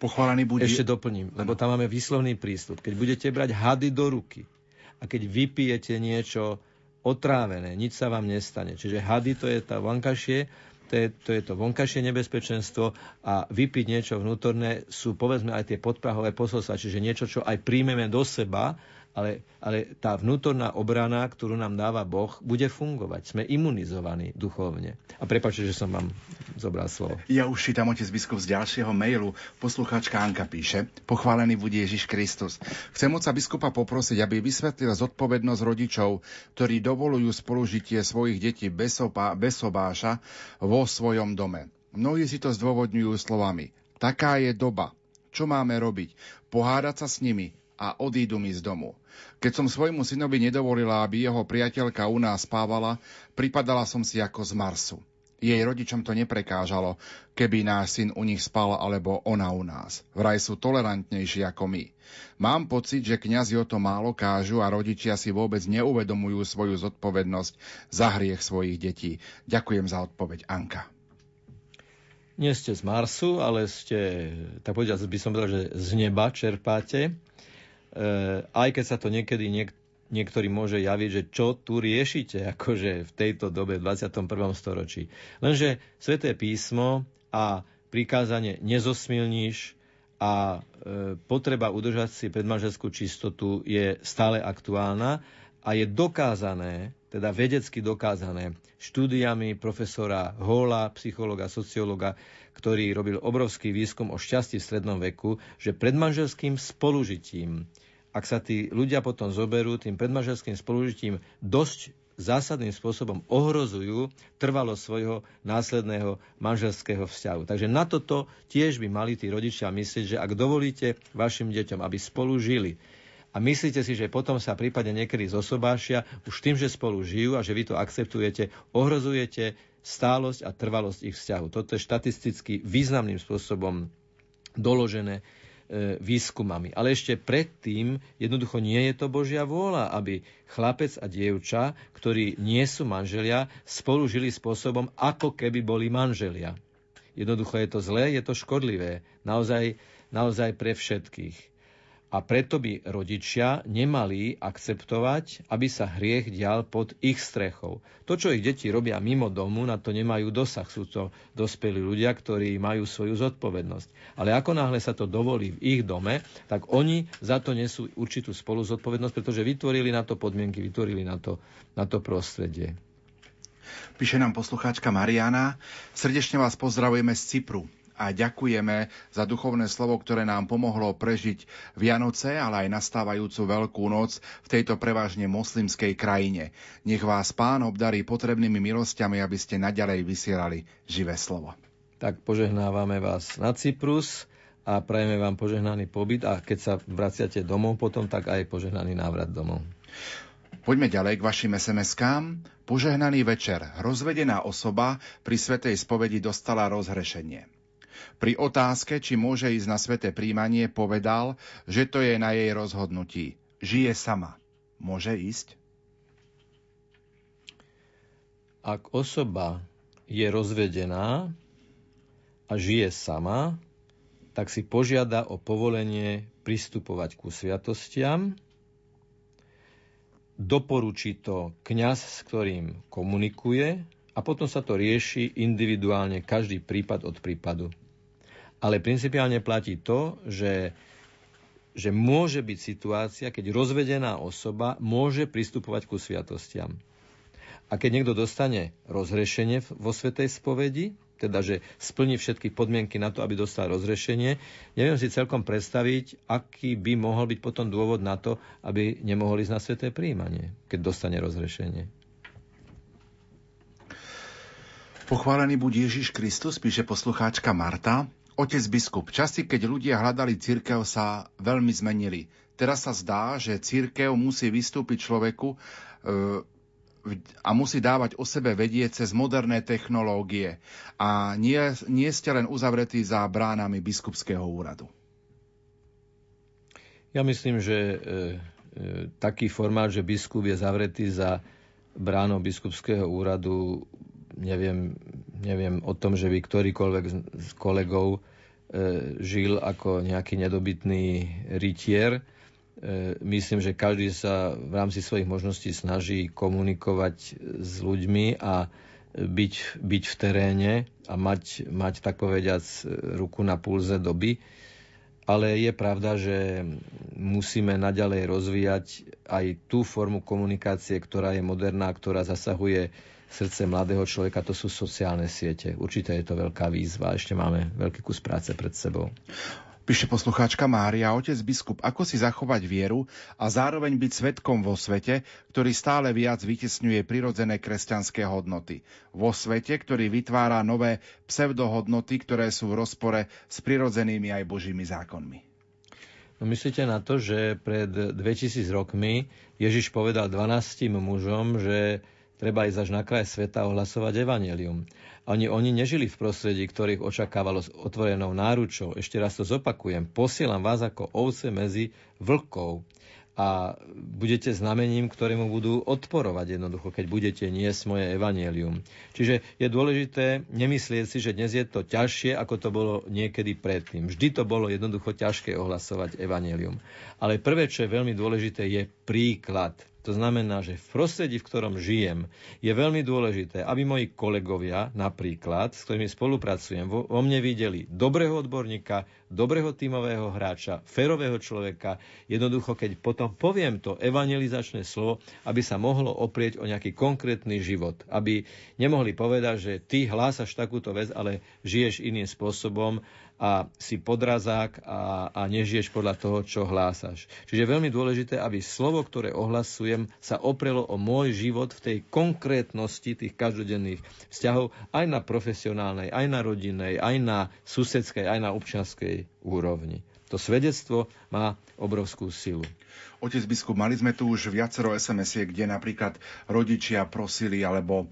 Pochválený bude... Ešte doplním, lebo tam máme výslovný prístup. Keď budete brať hady do ruky a keď vypijete niečo otrávené, nič sa vám nestane. Čiže hady to je tá vonkajšie, to je, to je to vonkajšie nebezpečenstvo a vypiť niečo vnútorné sú povedzme aj tie podprahové posolstva, čiže niečo, čo aj príjmeme do seba ale, ale tá vnútorná obrana, ktorú nám dáva Boh, bude fungovať. Sme imunizovaní duchovne. A prepáčte, že som vám zobral slovo. Ja už čítam otec biskup z ďalšieho mailu. Poslucháčka Anka píše, pochválený bude Ježiš Kristus. Chcem oca biskupa poprosiť, aby vysvetlil zodpovednosť rodičov, ktorí dovolujú spolužitie svojich detí bez, opa, bez obáša vo svojom dome. Mnohí si to zdôvodňujú slovami. Taká je doba. Čo máme robiť? Pohádať sa s nimi, a odídu mi z domu. Keď som svojmu synovi nedovolila, aby jeho priateľka u nás spávala, pripadala som si ako z Marsu. Jej rodičom to neprekážalo, keby náš syn u nich spal alebo ona u nás. Vraj sú tolerantnejší ako my. Mám pocit, že kňazi o to málo kážu a rodičia si vôbec neuvedomujú svoju zodpovednosť za hriech svojich detí. Ďakujem za odpoveď, Anka. Nie ste z Marsu, ale ste, tak povediať by som povedal, že z neba čerpáte aj keď sa to niekedy niek- niektorý môže javiť, že čo tu riešite akože v tejto dobe, v 21. storočí. Lenže Sveté písmo a prikázanie nezosmilníš a e, potreba udržať si predmanželskú čistotu je stále aktuálna a je dokázané, teda vedecky dokázané, štúdiami profesora Hola, psychologa, sociológa, ktorý robil obrovský výskum o šťastí v strednom veku, že predmanželským spolužitím ak sa tí ľudia potom zoberú tým predmaželským spolužitím dosť zásadným spôsobom ohrozujú trvalo svojho následného manželského vzťahu. Takže na toto tiež by mali tí rodičia myslieť, že ak dovolíte vašim deťom, aby spolu žili, a myslíte si, že potom sa prípadne niekedy zosobášia, už tým, že spolu žijú a že vy to akceptujete, ohrozujete stálosť a trvalosť ich vzťahu. Toto je štatisticky významným spôsobom doložené E, výskumami. Ale ešte predtým jednoducho nie je to Božia vôľa, aby chlapec a dievča, ktorí nie sú manželia, spolu žili spôsobom, ako keby boli manželia. Jednoducho je to zlé, je to škodlivé. Naozaj, naozaj pre všetkých. A preto by rodičia nemali akceptovať, aby sa hriech dial pod ich strechou. To, čo ich deti robia mimo domu, na to nemajú dosah. Sú to dospelí ľudia, ktorí majú svoju zodpovednosť. Ale ako náhle sa to dovolí v ich dome, tak oni za to nesú určitú spolu zodpovednosť, pretože vytvorili na to podmienky, vytvorili na to, na to prostredie. Píše nám poslucháčka Mariana. Srdečne vás pozdravujeme z Cypru a ďakujeme za duchovné slovo, ktoré nám pomohlo prežiť Vianoce, ale aj nastávajúcu Veľkú noc v tejto prevažne moslimskej krajine. Nech vás Pán obdarí potrebnými milosťami, aby ste naďalej vysielali živé slovo. Tak požehnávame vás na Cyprus a prajeme vám požehnaný pobyt a keď sa vraciate domov potom, tak aj požehnaný návrat domov. Poďme ďalej k vašim SMS-kám. Požehnaný večer. Rozvedená osoba pri Svetej spovedi dostala rozhrešenie. Pri otázke, či môže ísť na sveté príjmanie, povedal, že to je na jej rozhodnutí. Žije sama. Môže ísť? Ak osoba je rozvedená a žije sama, tak si požiada o povolenie pristupovať ku sviatostiam, doporučí to kňaz, s ktorým komunikuje a potom sa to rieši individuálne každý prípad od prípadu ale principiálne platí to, že, že môže byť situácia, keď rozvedená osoba môže pristupovať ku sviatostiam. A keď niekto dostane rozhrešenie vo Svetej spovedi, teda že splní všetky podmienky na to, aby dostal rozrešenie, neviem si celkom predstaviť, aký by mohol byť potom dôvod na to, aby nemohol ísť na sveté príjmanie, keď dostane rozrešenie. Pochválený buď Ježiš Kristus, píše poslucháčka Marta. Otec biskup, časy, keď ľudia hľadali církev, sa veľmi zmenili. Teraz sa zdá, že církev musí vystúpiť človeku e, a musí dávať o sebe vedieť cez moderné technológie. A nie, nie ste len uzavretí za bránami biskupského úradu. Ja myslím, že e, e, taký formát, že biskup je zavretý za bránou biskupského úradu, neviem, neviem o tom, že by ktorýkoľvek z kolegov e, žil ako nejaký nedobytný rytier. E, myslím, že každý sa v rámci svojich možností snaží komunikovať s ľuďmi a byť, byť v teréne a mať, mať tak povediac ruku na pulze doby. Ale je pravda, že musíme naďalej rozvíjať aj tú formu komunikácie, ktorá je moderná, ktorá zasahuje srdce mladého človeka, to sú sociálne siete. Určite je to veľká výzva. Ešte máme veľký kus práce pred sebou. Píše poslucháčka Mária, otec biskup, ako si zachovať vieru a zároveň byť svetkom vo svete, ktorý stále viac vytesňuje prirodzené kresťanské hodnoty. Vo svete, ktorý vytvára nové pseudohodnoty, ktoré sú v rozpore s prirodzenými aj božími zákonmi. No myslíte na to, že pred 2000 rokmi Ježiš povedal 12 mužom, že Treba ísť až na kraj sveta ohlasovať evanelium. Oni, oni nežili v prostredí, ktorých očakávalo s otvorenou náručou. Ešte raz to zopakujem. Posielam vás ako ovce medzi vlkov a budete znamením, ktorému budú odporovať jednoducho, keď budete niesť moje evanielium. Čiže je dôležité nemyslieť si, že dnes je to ťažšie, ako to bolo niekedy predtým. Vždy to bolo jednoducho ťažké ohlasovať evanielium. Ale prvé, čo je veľmi dôležité, je príklad. To znamená, že v prostredí, v ktorom žijem, je veľmi dôležité, aby moji kolegovia napríklad, s ktorými spolupracujem, vo, mne videli dobrého odborníka, dobrého tímového hráča, férového človeka. Jednoducho, keď potom poviem to evangelizačné slovo, aby sa mohlo oprieť o nejaký konkrétny život. Aby nemohli povedať, že ty hlásaš takúto vec, ale žiješ iným spôsobom a si podrazák a, a nežiješ podľa toho, čo hlásaš. Čiže je veľmi dôležité, aby slovo, ktoré ohlasujem, sa oprelo o môj život v tej konkrétnosti tých každodenných vzťahov aj na profesionálnej, aj na rodinnej, aj na susedskej, aj na občianskej úrovni. To svedectvo má obrovskú silu. Otec biskup, mali sme tu už viacero SMS-iek, kde napríklad rodičia prosili alebo e,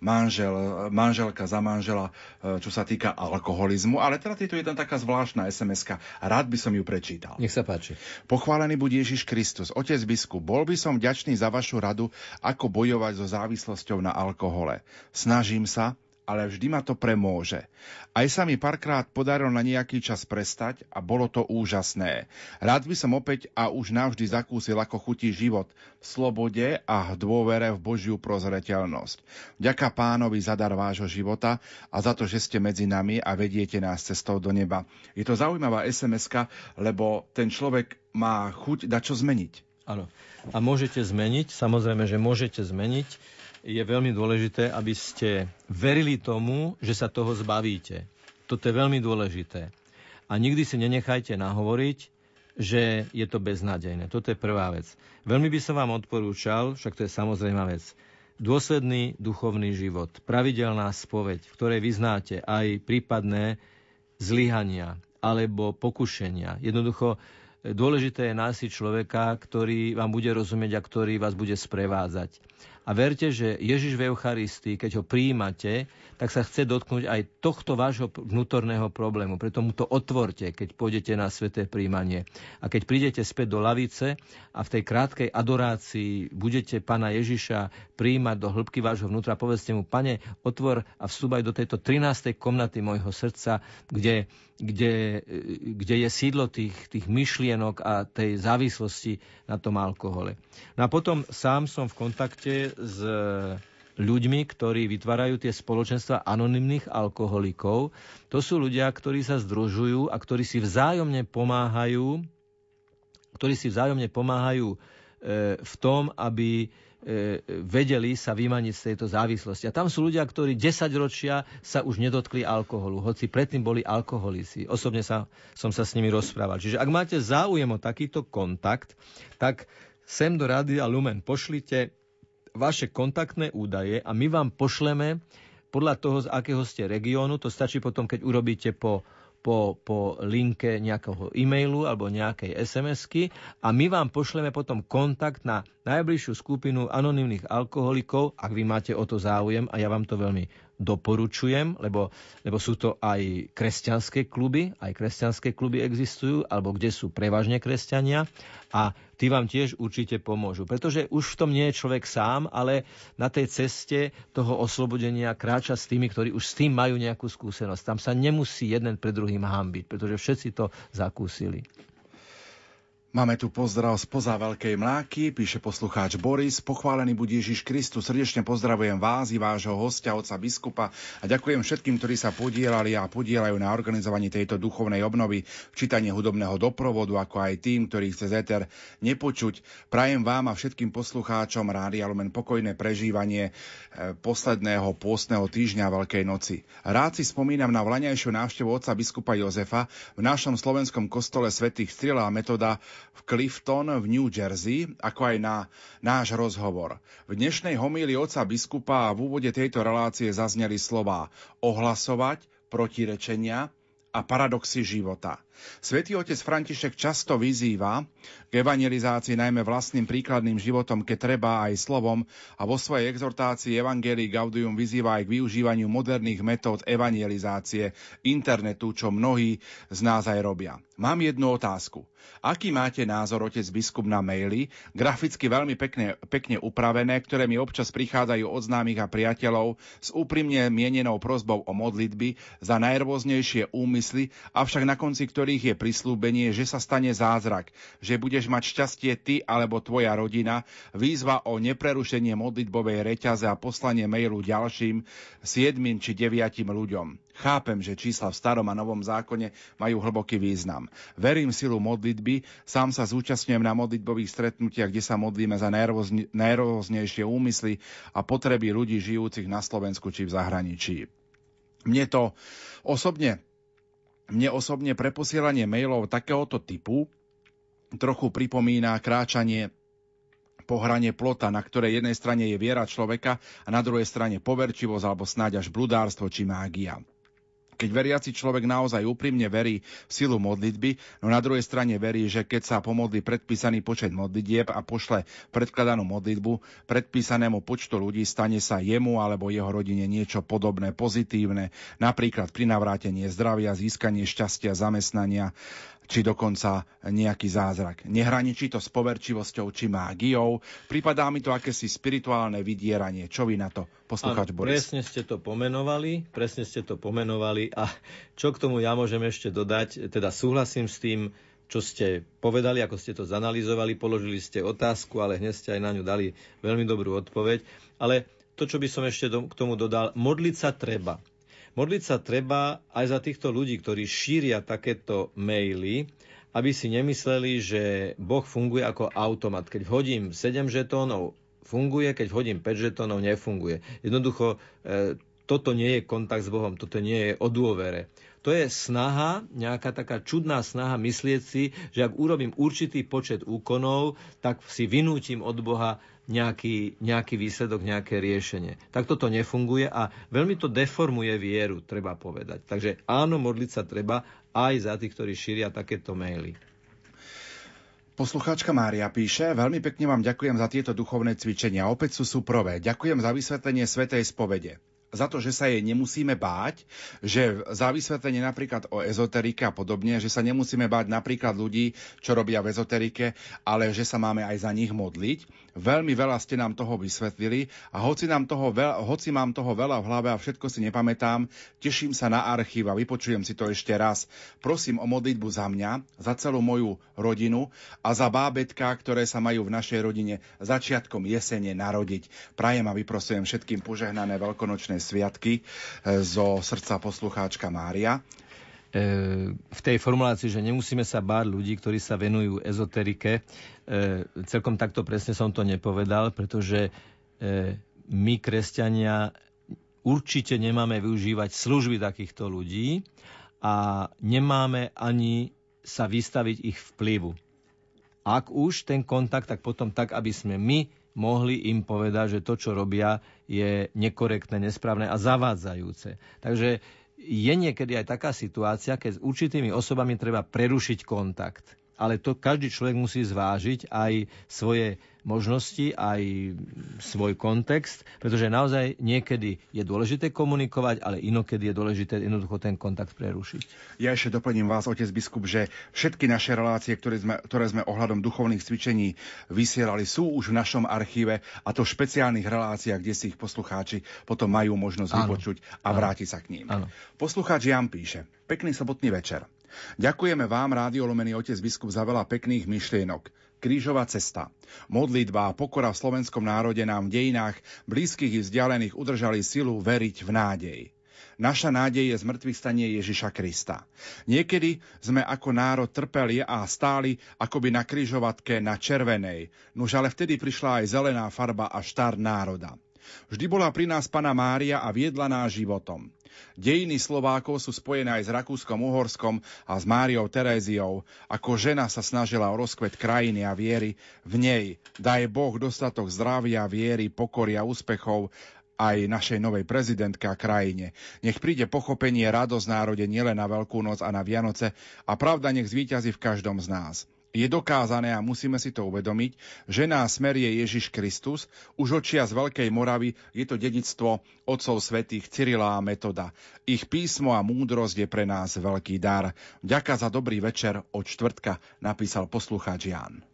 manžel, manželka za manžela, e, čo sa týka alkoholizmu. Ale teda je tu jedna taká zvláštna sms Rád by som ju prečítal. Nech sa páči. Pochválený buď Ježiš Kristus. Otec biskup, bol by som vďačný za vašu radu, ako bojovať so závislosťou na alkohole. Snažím sa, ale vždy ma to premôže. Aj sa mi párkrát podarilo na nejaký čas prestať a bolo to úžasné. Rád by som opäť a už navždy zakúsil, ako chutí život v slobode a v dôvere v Božiu prozreteľnosť. Ďaká pánovi za dar vášho života a za to, že ste medzi nami a vediete nás cestou do neba. Je to zaujímavá sms lebo ten človek má chuť dať čo zmeniť. Áno. A môžete zmeniť, samozrejme, že môžete zmeniť je veľmi dôležité, aby ste verili tomu, že sa toho zbavíte. Toto je veľmi dôležité. A nikdy si nenechajte nahovoriť, že je to beznádejné. Toto je prvá vec. Veľmi by som vám odporúčal, však to je samozrejmá vec, dôsledný duchovný život, pravidelná spoveď, v ktorej vyznáte aj prípadné zlyhania alebo pokušenia. Jednoducho dôležité je násiť človeka, ktorý vám bude rozumieť a ktorý vás bude sprevádzať. A verte, že Ježiš v Eucharistii, keď ho príjmate, tak sa chce dotknúť aj tohto vášho vnútorného problému. Preto mu to otvorte, keď pôjdete na sveté príjmanie. A keď prídete späť do lavice a v tej krátkej adorácii budete pána Ježiša príjmať do hĺbky vášho vnútra, povedzte mu, pane, otvor a vstúpaj do tejto 13. komnaty môjho srdca, kde, kde, kde je sídlo tých, tých myšlienok a tej závislosti na tom alkohole. No a potom sám som v kontakte s ľuďmi, ktorí vytvárajú tie spoločenstva anonymných alkoholikov. To sú ľudia, ktorí sa združujú a ktorí si vzájomne pomáhajú, ktorí si vzájomne pomáhajú e, v tom, aby e, vedeli sa vymaniť z tejto závislosti. A tam sú ľudia, ktorí 10 ročia sa už nedotkli alkoholu, hoci predtým boli alkoholici. Osobne sa, som sa s nimi rozprával. Čiže ak máte záujem o takýto kontakt, tak sem do Rádia Lumen pošlite vaše kontaktné údaje a my vám pošleme podľa toho, z akého ste regiónu, to stačí potom, keď urobíte po, po, po linke nejakého e-mailu alebo nejakej SMS-ky a my vám pošleme potom kontakt na najbližšiu skupinu anonimných alkoholikov, ak vy máte o to záujem a ja vám to veľmi doporučujem, lebo, lebo sú to aj kresťanské kluby, aj kresťanské kluby existujú, alebo kde sú prevažne kresťania a tí vám tiež určite pomôžu. Pretože už v tom nie je človek sám, ale na tej ceste toho oslobodenia kráča s tými, ktorí už s tým majú nejakú skúsenosť. Tam sa nemusí jeden pred druhým hambiť, pretože všetci to zakúsili. Máme tu pozdrav spoza Veľkej Mláky, píše poslucháč Boris. Pochválený buď Ježiš Kristus. Srdečne pozdravujem vás i vášho hostia, otca biskupa a ďakujem všetkým, ktorí sa podielali a podielajú na organizovaní tejto duchovnej obnovy, čítanie hudobného doprovodu, ako aj tým, ktorí chce Zeter nepočuť. Prajem vám a všetkým poslucháčom Rádia Lumen pokojné prežívanie e, posledného pôstneho týždňa Veľkej noci. Rád si spomínam na vlaňajšiu návštevu otca biskupa Jozefa v našom slovenskom kostole svätých Strela a Metoda v Clifton v New Jersey, ako aj na náš rozhovor. V dnešnej homílii oca biskupa v úvode tejto relácie zazneli slová ohlasovať, protirečenia a paradoxy života. Svetý otec František často vyzýva k evangelizácii najmä vlastným príkladným životom, keď treba aj slovom a vo svojej exhortácii Evangelii Gaudium vyzýva aj k využívaniu moderných metód evangelizácie internetu, čo mnohí z nás aj robia. Mám jednu otázku. Aký máte názor, otec biskup, na maily, graficky veľmi pekne, pekne upravené, ktoré mi občas prichádzajú od známych a priateľov s úprimne mienenou prozbou o modlitby za najrôznejšie úmysly, avšak na konci ktorých ktorých je prislúbenie, že sa stane zázrak, že budeš mať šťastie ty alebo tvoja rodina, výzva o neprerušenie modlitbovej reťaze a poslanie mailu ďalším, siedmým či deviatim ľuďom. Chápem, že čísla v starom a novom zákone majú hlboký význam. Verím silu modlitby, sám sa zúčastňujem na modlitbových stretnutiach, kde sa modlíme za najrôznejšie úmysly a potreby ľudí žijúcich na Slovensku či v zahraničí. Mne to osobne mne osobne preposielanie mailov takéhoto typu trochu pripomína kráčanie po hrane plota, na ktorej jednej strane je viera človeka a na druhej strane poverčivosť alebo snáď až bludárstvo či mágia. Keď veriaci človek naozaj úprimne verí v silu modlitby, no na druhej strane verí, že keď sa pomodlí predpísaný počet modlitieb a pošle predkladanú modlitbu predpísanému počtu ľudí, stane sa jemu alebo jeho rodine niečo podobné, pozitívne, napríklad pri navrátenie zdravia, získanie šťastia, zamestnania, či dokonca nejaký zázrak. Nehraničí to s poverčivosťou či mágiou, pripadá mi to akési spirituálne vydieranie. Čo vy na to, posluchač Boris? Presne ste to pomenovali, presne ste to pomenovali a čo k tomu ja môžem ešte dodať, teda súhlasím s tým, čo ste povedali, ako ste to zanalizovali, položili ste otázku, ale hneď ste aj na ňu dali veľmi dobrú odpoveď. Ale to, čo by som ešte k tomu dodal, modliť sa treba. Modliť sa treba aj za týchto ľudí, ktorí šíria takéto maily, aby si nemysleli, že Boh funguje ako automat. Keď hodím 7 žetónov, funguje, keď hodím 5 žetónov, nefunguje. Jednoducho, e, toto nie je kontakt s Bohom, toto nie je o dôvere. To je snaha, nejaká taká čudná snaha myslieť si, že ak urobím určitý počet úkonov, tak si vynútim od Boha nejaký, nejaký výsledok, nejaké riešenie. Tak toto nefunguje a veľmi to deformuje vieru, treba povedať. Takže áno, modliť sa treba aj za tých, ktorí šíria takéto maily. Poslucháčka Mária píše, veľmi pekne vám ďakujem za tieto duchovné cvičenia. Opäť sú súprové. Ďakujem za vysvetlenie Svetej spovede za to, že sa jej nemusíme báť, že za vysvetlenie napríklad o ezoterike a podobne, že sa nemusíme báť napríklad ľudí, čo robia v ezoterike, ale že sa máme aj za nich modliť. Veľmi veľa ste nám toho vysvetlili a hoci, nám toho veľa, hoci mám toho veľa v hlave a všetko si nepamätám, teším sa na archív a vypočujem si to ešte raz. Prosím o modlitbu za mňa, za celú moju rodinu a za bábetka, ktoré sa majú v našej rodine začiatkom jesene narodiť. Prajem a vyprosujem všetkým požehnané veľkonočné sviatky e, zo srdca poslucháčka Mária v tej formulácii, že nemusíme sa báť ľudí, ktorí sa venujú ezoterike, e, celkom takto presne som to nepovedal, pretože my, kresťania, určite nemáme využívať služby takýchto ľudí a nemáme ani sa vystaviť ich vplyvu. Ak už ten kontakt, tak potom tak, aby sme my mohli im povedať, že to, čo robia, je nekorektné, nesprávne a zavádzajúce. Takže je niekedy aj taká situácia, keď s určitými osobami treba prerušiť kontakt. Ale to každý človek musí zvážiť aj svoje možnosti, aj svoj kontext, pretože naozaj niekedy je dôležité komunikovať, ale inokedy je dôležité jednoducho ten kontakt prerušiť. Ja ešte doplním vás, otec biskup, že všetky naše relácie, ktoré sme, ktoré sme ohľadom duchovných cvičení vysielali, sú už v našom archíve a to v špeciálnych reláciách, kde si ich poslucháči potom majú možnosť Áno. vypočuť a Áno. vrátiť sa k ním. Áno. Poslucháč Jan píše, pekný sobotný večer. Ďakujeme vám, Rádio Lomený Otec Biskup, za veľa pekných myšlienok. Krížová cesta. Modlitba a pokora v slovenskom národe nám v dejinách blízkych i vzdialených udržali silu veriť v nádej. Naša nádej je zmrtvých stanie Ježiša Krista. Niekedy sme ako národ trpeli a stáli akoby na kryžovatke na červenej, nuž ale vtedy prišla aj zelená farba a štart národa. Vždy bola pri nás Pana Mária a viedla nás životom. Dejiny Slovákov sú spojené aj s Rakúskom, Uhorskom a s Máriou Teréziou. Ako žena sa snažila o rozkvet krajiny a viery. V nej daj Boh dostatok zdravia, viery, pokory a úspechov aj našej novej prezidentke a krajine. Nech príde pochopenie, radosť národe nielen na Veľkú noc a na Vianoce a pravda nech zvíťazí v každom z nás je dokázané a musíme si to uvedomiť, že nás smerie Ježiš Kristus. Už očia z Veľkej Moravy je to dedictvo otcov svätých Cyrila a Metoda. Ich písmo a múdrosť je pre nás veľký dar. Ďaká za dobrý večer od čtvrtka, napísal poslucháč Jan.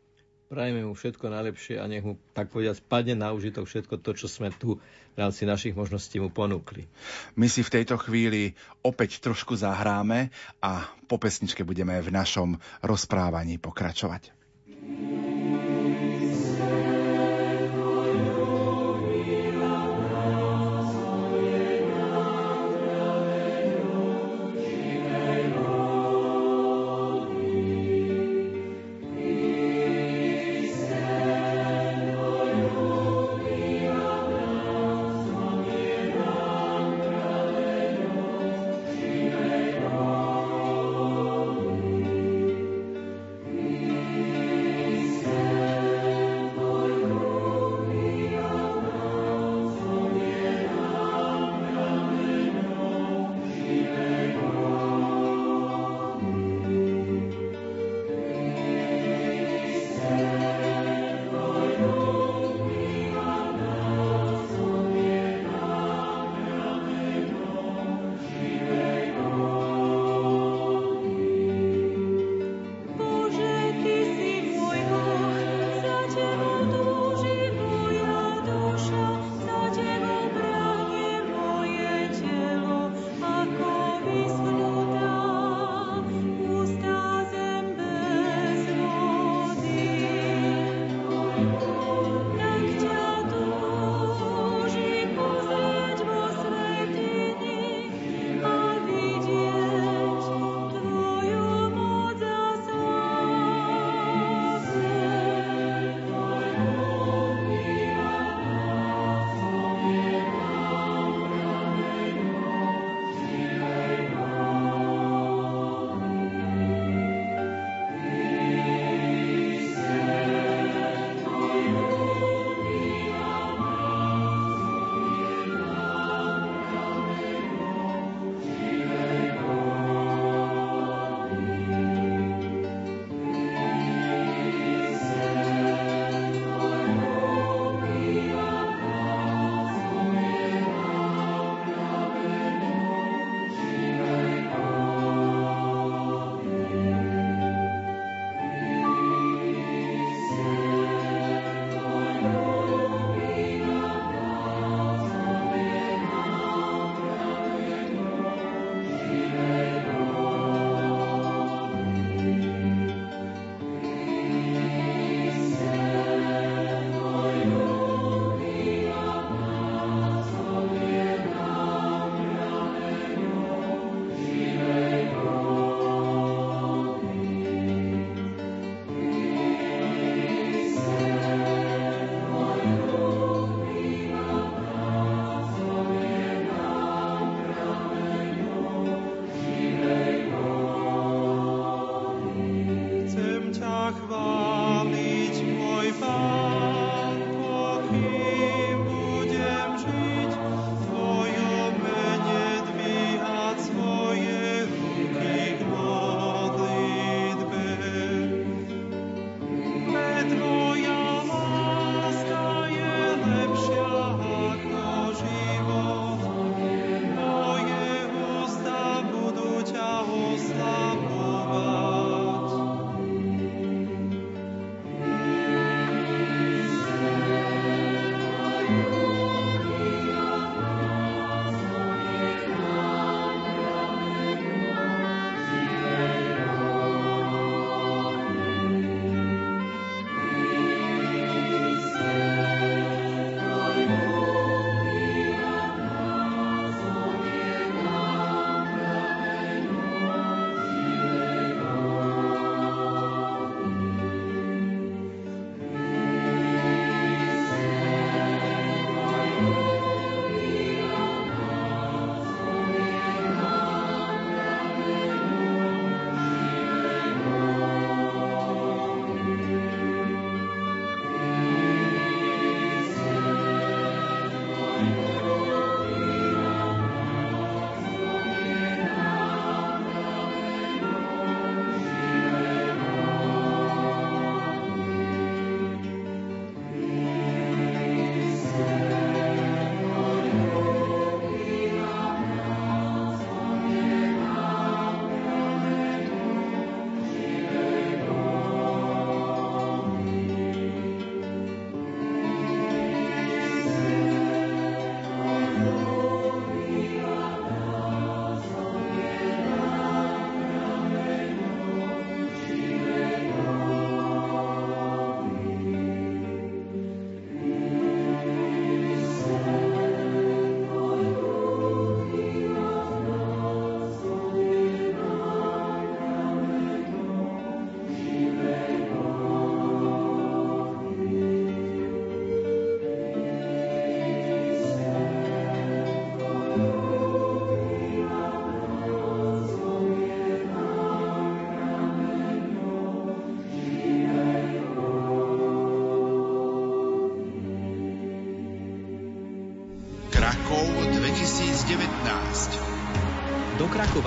Prajme mu všetko najlepšie a nech mu, tak povedať, spadne na užitok všetko to, čo sme tu v rámci našich možností mu ponúkli. My si v tejto chvíli opäť trošku zahráme a po pesničke budeme v našom rozprávaní pokračovať. Krakov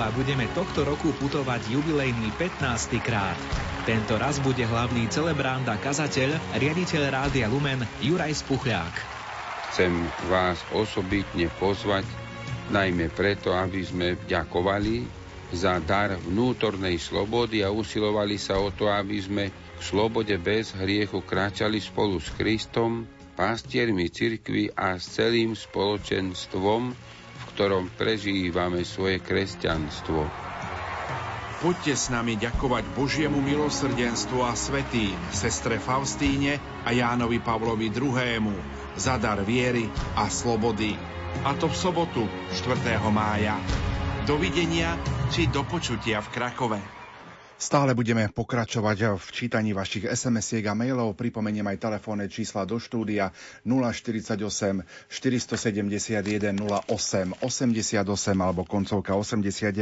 Krakova budeme tohto roku putovať jubilejný 15. krát. Tento raz bude hlavný celebrant a kazateľ, riaditeľ Rádia Lumen Juraj Spuchľák. Chcem vás osobitne pozvať, najmä preto, aby sme ďakovali za dar vnútornej slobody a usilovali sa o to, aby sme k slobode bez hriechu kráčali spolu s Kristom, pastiermi cirkvy a s celým spoločenstvom, ktorom prežívame svoje kresťanstvo. Poďte s nami ďakovať Božiemu milosrdenstvu a svetým, sestre Faustíne a Jánovi Pavlovi II. za dar viery a slobody. A to v sobotu 4. mája. Dovidenia či do počutia v Krakove. Stále budeme pokračovať v čítaní vašich SMS-iek a mailov. Pripomeniem aj telefónne čísla do štúdia 048 471 08 88 alebo koncovka 89.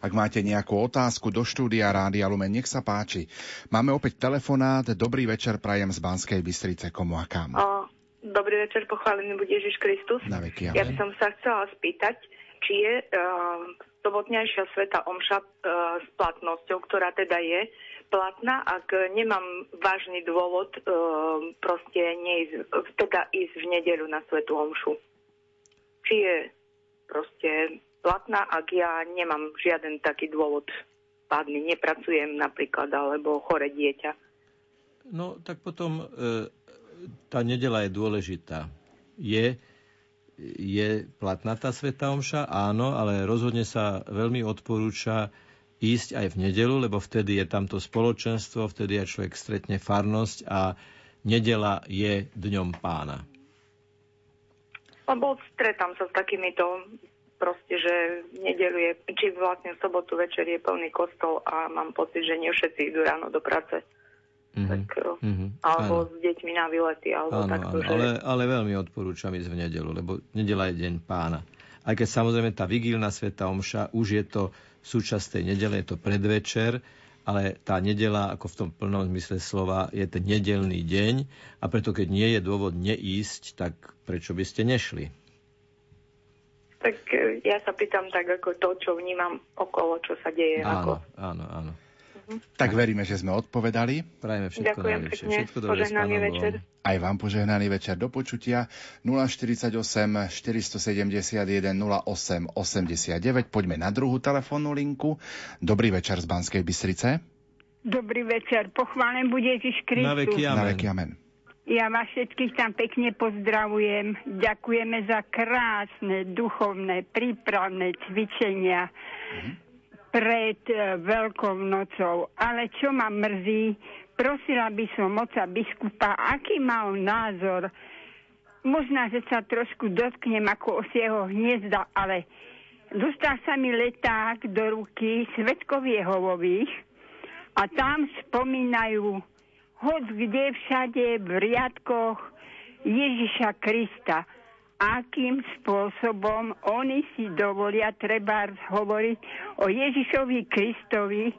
Ak máte nejakú otázku do štúdia Rádia Lumen, nech sa páči. Máme opäť telefonát. Dobrý večer, prajem z Banskej Bystrice. Komu a kam? O, dobrý večer, pochválený bude Ježiš Kristus. Na veky, ja by som sa chcela spýtať, či je uh, sobotnejšia sveta omša e, s platnosťou, ktorá teda je platná, ak nemám vážny dôvod e, proste neísť, teda ísť v nedeľu na svetu omšu. Či je proste platná, ak ja nemám žiaden taký dôvod pádny, nepracujem napríklad, alebo chore dieťa. No, tak potom e, tá nedela je dôležitá. Je je platná tá Sveta Omša? Áno, ale rozhodne sa veľmi odporúča ísť aj v nedelu, lebo vtedy je tamto spoločenstvo, vtedy aj človek stretne farnosť a nedela je dňom pána. Lebo stretám sa s takýmito proste, že nedelu je, či vlastne v sobotu večer je plný kostol a mám pocit, že nie všetci idú ráno do práce. Mm-hmm. Tak, mm-hmm. Alebo áno. s deťmi na výlety, alebo áno, takto. Áno, že... ale, ale veľmi odporúčam ísť v nedelu, lebo nedela je deň pána. Aj keď samozrejme tá vigílna sveta omša, už je to súčasť tej nedele, je to predvečer, ale tá nedela, ako v tom plnom zmysle slova, je ten nedelný deň a preto keď nie je dôvod neísť, tak prečo by ste nešli? Tak e, ja sa pýtam tak ako to, čo vnímam okolo, čo sa deje. Áno, ako... áno, áno. Tak veríme, že sme odpovedali. Prajeme všetko Ďakujem najlepšie. Pekne. Všetko dobré požehnaný večer. Aj vám požehnaný večer do počutia 048 471 08 89. Poďme na druhú telefónnu linku. Dobrý večer z Banskej Bystrice. Dobrý večer. Pochválen bude Ježiš Kristus. Na veky amen. Na veky amen. Ja vás všetkých tam pekne pozdravujem. Ďakujeme za krásne, duchovné, prípravné cvičenia. Mm-hmm pred e, Veľkou nocou. Ale čo ma mrzí, prosila by som moca biskupa, aký mal názor. Možná, že sa trošku dotknem ako osieho hniezda, ale dostal sa mi leták do ruky Svetkov Jehovových a tam spomínajú hoď kde všade v riadkoch Ježiša Krista akým spôsobom oni si dovolia treba hovoriť o Ježišovi Kristovi,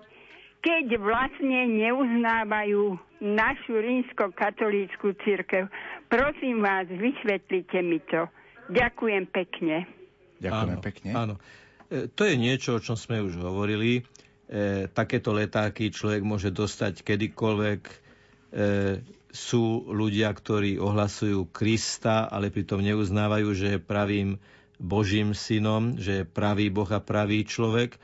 keď vlastne neuznávajú našu rímsko-katolícku církev. Prosím vás, vysvetlite mi to. Ďakujem pekne. Ďakujem áno, pekne. Áno. E, to je niečo, o čom sme už hovorili. E, takéto letáky človek môže dostať kedykoľvek. E, sú ľudia, ktorí ohlasujú Krista, ale pritom neuznávajú, že je pravým Božím synom, že je pravý Boh a pravý človek.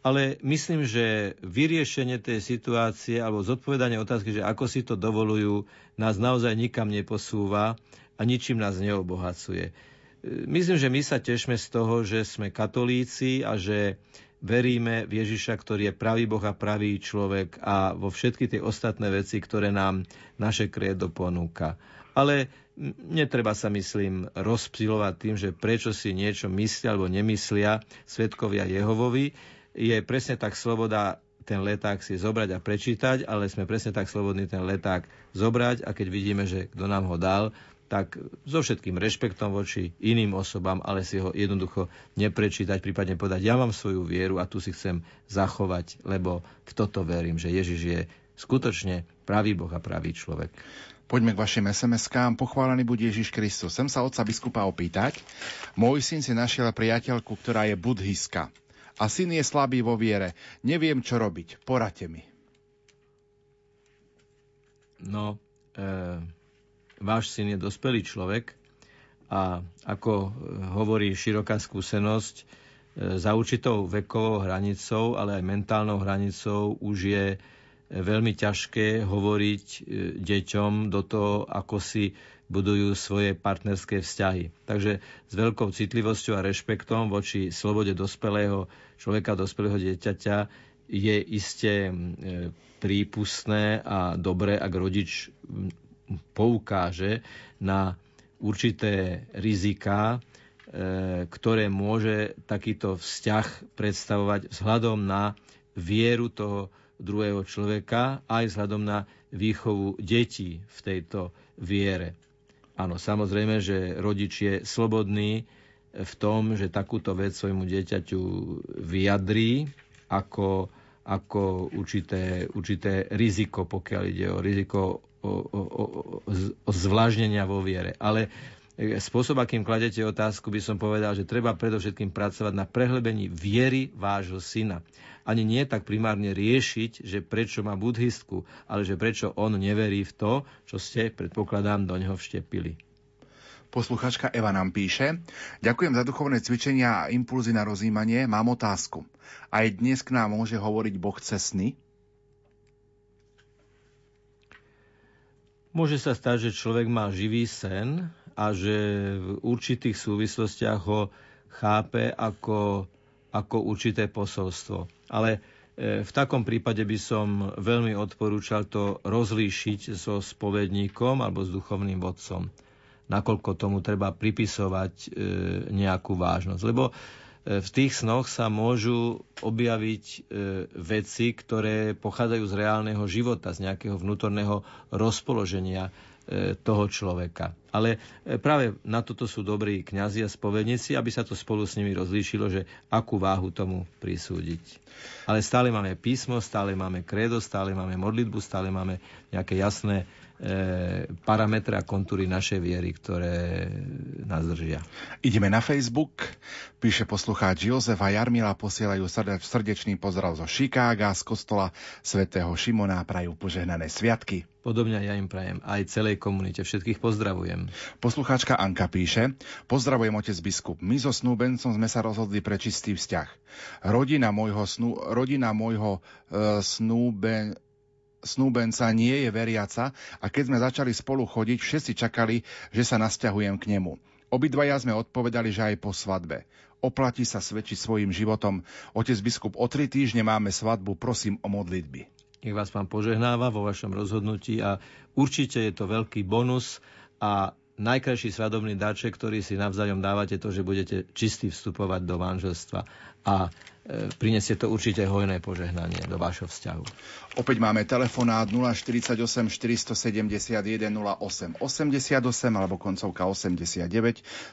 Ale myslím, že vyriešenie tej situácie alebo zodpovedanie otázky, že ako si to dovolujú, nás naozaj nikam neposúva a ničím nás neobohacuje. Myslím, že my sa tešme z toho, že sme katolíci a že veríme v Ježiša, ktorý je pravý Boh a pravý človek a vo všetky tie ostatné veci, ktoré nám naše kredo ponúka. Ale netreba sa, myslím, rozpsilovať tým, že prečo si niečo myslia alebo nemyslia svetkovia Jehovovi. Je presne tak sloboda ten leták si zobrať a prečítať, ale sme presne tak slobodní ten leták zobrať a keď vidíme, že kto nám ho dal, tak so všetkým rešpektom voči iným osobám, ale si ho jednoducho neprečítať, prípadne povedať, ja mám svoju vieru a tu si chcem zachovať, lebo v toto verím, že Ježiš je skutočne pravý Boh a pravý človek. Poďme k vašim SMS-kám. Pochválený bude Ježiš Kristus. Chcem sa otca biskupa opýtať. Môj syn si našiel priateľku, ktorá je budhiska. A syn je slabý vo viere. Neviem, čo robiť. Porate mi. No, e, váš syn je dospelý človek a ako hovorí široká skúsenosť, e, za určitou vekovou hranicou, ale aj mentálnou hranicou už je veľmi ťažké hovoriť e, deťom do toho, ako si budujú svoje partnerské vzťahy. Takže s veľkou citlivosťou a rešpektom voči slobode dospelého človeka, dospelého dieťaťa je iste e, prípustné a dobré, ak rodič poukáže na určité rizika, e, ktoré môže takýto vzťah predstavovať vzhľadom na vieru toho druhého človeka aj vzhľadom na výchovu detí v tejto viere. Áno, samozrejme, že rodič je slobodný v tom, že takúto vec svojmu dieťaťu vyjadrí ako, ako určité, určité riziko, pokiaľ ide o riziko o, o, o, zvlážnenia vo viere. Ale spôsob, akým kladete otázku, by som povedal, že treba predovšetkým pracovať na prehlbení viery vášho syna. Ani nie tak primárne riešiť, že prečo má buddhistku, ale že prečo on neverí v to, čo ste, predpokladám, do neho vštepili. Posluchačka Eva nám píše, ďakujem za duchovné cvičenia a impulzy na rozímanie, mám otázku. Aj dnes k nám môže hovoriť Boh cez sny? Môže sa stať, že človek má živý sen a že v určitých súvislostiach ho chápe ako, ako určité posolstvo. Ale e, v takom prípade by som veľmi odporúčal to rozlíšiť so spovedníkom alebo s duchovným vodcom, nakoľko tomu treba pripisovať e, nejakú vážnosť. Lebo v tých snoch sa môžu objaviť veci, ktoré pochádzajú z reálneho života, z nejakého vnútorného rozpoloženia E, toho človeka. Ale e, práve na toto sú dobrí kňazi a spovedníci, aby sa to spolu s nimi rozlíšilo, že akú váhu tomu prisúdiť. Ale stále máme písmo, stále máme kredo, stále máme modlitbu, stále máme nejaké jasné E, parametre a kontúry našej viery, ktoré nás držia. Ideme na Facebook. Píše poslucháč Jozef a Jarmila posielajú srdečný pozdrav zo Chicaga, z kostola svätého Šimona a prajú požehnané sviatky. Podobne ja im prajem aj celej komunite. Všetkých pozdravujem. Poslucháčka Anka píše, pozdravujem otec biskup. My so snúbencom sme sa rozhodli pre čistý vzťah. Rodina môjho, snú, rodina môjho e, snúben, snúbenca nie je veriaca a keď sme začali spolu chodiť, všetci čakali, že sa nasťahujem k nemu. Obidvaja sme odpovedali, že aj po svadbe. Oplatí sa svedčiť svojim životom. Otec biskup, o tri týždne máme svadbu, prosím o modlitby. Nech vás pán požehnáva vo vašom rozhodnutí a určite je to veľký bonus a najkrajší svadobný dáček, ktorý si navzájom dávate, to, že budete čistý vstupovať do manželstva. A prinesie to určite hojné požehnanie do vášho vzťahu. Opäť máme telefonát 048 471 08 88 alebo koncovka 89.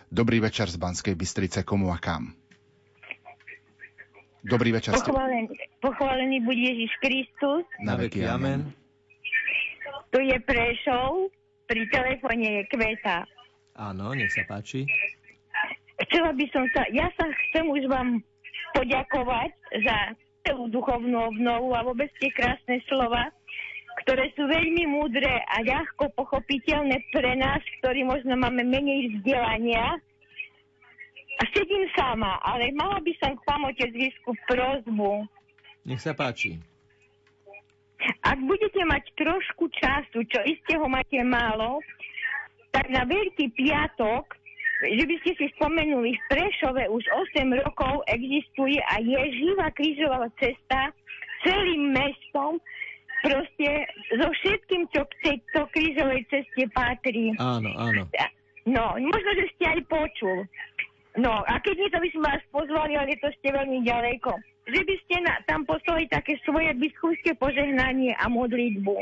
Dobrý večer z Banskej Bystrice, komu a kam? Dobrý večer. Pochválený, pochválený buď Ježiš Kristus. Na veky amen. Tu je Prešov, pri telefóne je Kveta. Áno, nech sa páči. Chcela by som sa, ja sa chcem už vám poďakovať za celú duchovnú obnovu a vôbec tie krásne slova, ktoré sú veľmi múdre a ľahko pochopiteľné pre nás, ktorí možno máme menej vzdelania. A sedím sama, ale mala by som k vám, otec biskup, prozbu. Nech sa páči. Ak budete mať trošku času, čo iste ho máte málo, tak na Veľký piatok že by ste si spomenuli, v Prešove už 8 rokov existuje a je živá krížová cesta celým mestom, proste so všetkým, čo k tejto krížovej ceste patrí. Áno, áno. No, možno, že ste aj počul. No, a keď nie, to by sme vás pozvali, ale to ste veľmi ďaleko. Že by ste na, tam poslali také svoje biskupské požehnanie a modlitbu.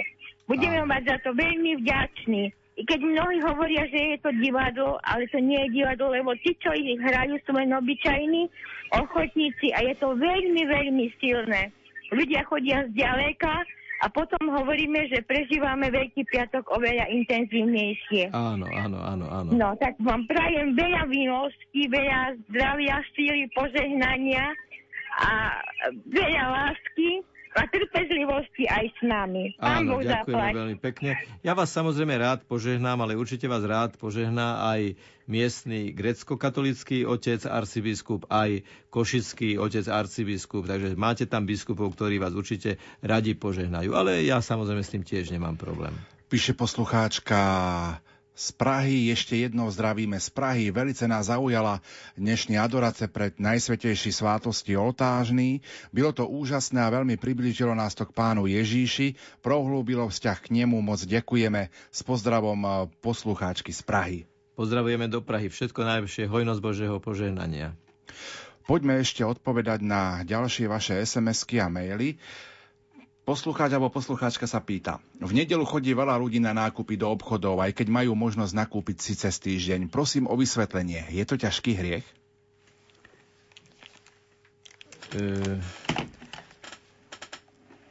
Budeme vám za to veľmi vďační keď mnohí hovoria, že je to divadlo, ale to nie je divadlo, lebo tí, čo ich hrajú, sú len obyčajní ochotníci a je to veľmi, veľmi silné. Ľudia chodia z ďaleka a potom hovoríme, že prežívame Veľký piatok oveľa intenzívnejšie. Áno, áno, áno, áno. No, tak vám prajem veľa milostí, veľa zdravia, síly, požehnania a veľa lásky a trpezlivosti aj s nami. Pán Áno, Boh ďakujem veľmi pekne. Ja vás samozrejme rád požehnám, ale určite vás rád požehná aj miestny grecko-katolický otec arcibiskup, aj košický otec arcibiskup, takže máte tam biskupov, ktorí vás určite radi požehnajú. Ale ja samozrejme s tým tiež nemám problém. Píše poslucháčka z Prahy. Ešte jednou zdravíme z Prahy. Velice nás zaujala dnešní adorace pred Najsvetejší svátosti oltážny. Bylo to úžasné a veľmi priblížilo nás to k pánu Ježíši. Prohlúbilo vzťah k nemu. Moc ďakujeme. S pozdravom eh, poslucháčky z Prahy. Pozdravujeme do Prahy. Všetko najlepšie. Hojnosť Božieho požehnania. Poďme ešte odpovedať na ďalšie vaše SMS-ky a maily. Poslucháč alebo poslucháčka sa pýta. V nedelu chodí veľa ľudí na nákupy do obchodov, aj keď majú možnosť nakúpiť si cez týždeň. Prosím o vysvetlenie. Je to ťažký hriech? E...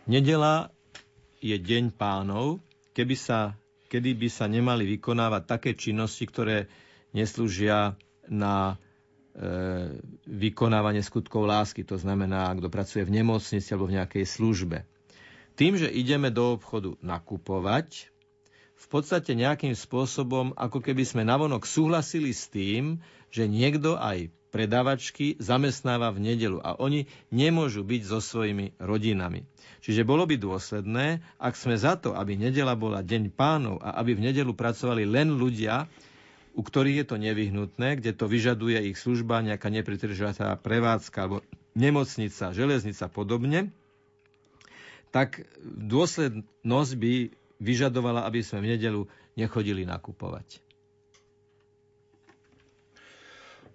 Nedela je deň pánov, keby sa, kedy by sa nemali vykonávať také činnosti, ktoré neslúžia na e, vykonávanie skutkov lásky. To znamená, kto pracuje v nemocnici alebo v nejakej službe. Tým, že ideme do obchodu nakupovať, v podstate nejakým spôsobom, ako keby sme navonok súhlasili s tým, že niekto aj predávačky zamestnáva v nedelu a oni nemôžu byť so svojimi rodinami. Čiže bolo by dôsledné, ak sme za to, aby nedela bola deň pánov a aby v nedelu pracovali len ľudia, u ktorých je to nevyhnutné, kde to vyžaduje ich služba, nejaká nepretržatá prevádzka alebo nemocnica, železnica podobne, tak dôslednosť by vyžadovala, aby sme v nedelu nechodili nakupovať.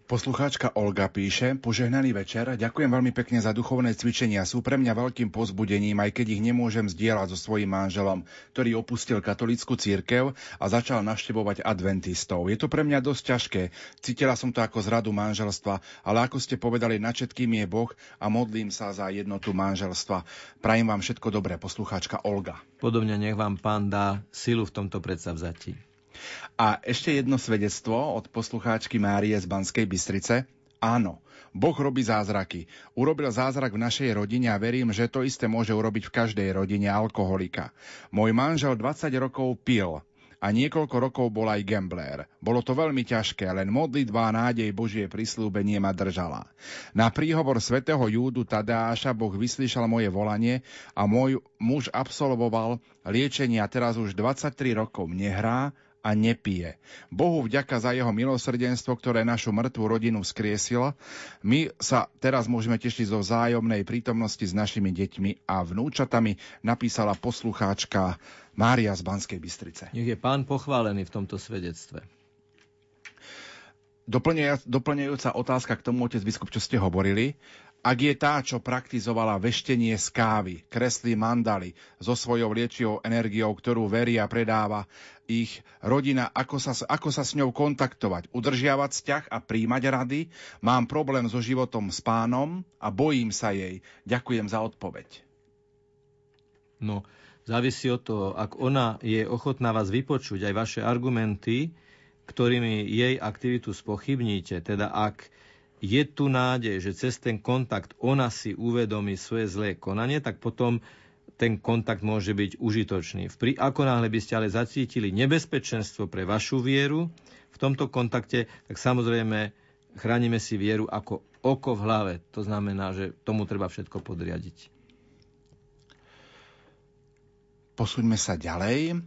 Poslucháčka Olga píše, požehnaný večer, ďakujem veľmi pekne za duchovné cvičenia, sú pre mňa veľkým pozbudením, aj keď ich nemôžem zdieľať so svojím manželom, ktorý opustil katolickú církev a začal navštevovať adventistov. Je to pre mňa dosť ťažké, cítila som to ako zradu manželstva, ale ako ste povedali, na všetkým je Boh a modlím sa za jednotu manželstva. Prajem vám všetko dobré, poslucháčka Olga. Podobne nech vám pán dá silu v tomto predsavzatí. A ešte jedno svedectvo od poslucháčky Márie z Banskej Bystrice. Áno, Boh robí zázraky. Urobil zázrak v našej rodine a verím, že to isté môže urobiť v každej rodine alkoholika. Môj manžel 20 rokov pil a niekoľko rokov bol aj gambler. Bolo to veľmi ťažké, len modlitba a nádej Božie prislúbenie ma držala. Na príhovor svätého Júdu Tadáša Boh vyslyšal moje volanie a môj muž absolvoval liečenie a teraz už 23 rokov nehrá, a nepije. Bohu vďaka za jeho milosrdenstvo, ktoré našu mŕtvu rodinu skriesilo. My sa teraz môžeme tešiť zo vzájomnej prítomnosti s našimi deťmi a vnúčatami, napísala poslucháčka Mária z Banskej Bystrice. Nech je pán pochválený v tomto svedectve. Doplňujúca otázka k tomu, otec biskup, čo ste hovorili. Ak je tá, čo praktizovala veštenie z kávy, kreslí mandaly so svojou liečivou energiou, ktorú verí a predáva ich rodina, ako sa, ako sa s ňou kontaktovať, udržiavať vzťah a príjmať rady. Mám problém so životom s pánom a bojím sa jej. Ďakujem za odpoveď. No, závisí od toho, ak ona je ochotná vás vypočuť, aj vaše argumenty, ktorými jej aktivitu spochybníte, teda ak je tu nádej, že cez ten kontakt ona si uvedomí svoje zlé konanie, tak potom ten kontakt môže byť užitočný. Pri, ako náhle by ste ale zacítili nebezpečenstvo pre vašu vieru v tomto kontakte, tak samozrejme chránime si vieru ako oko v hlave. To znamená, že tomu treba všetko podriadiť. Posúďme sa ďalej.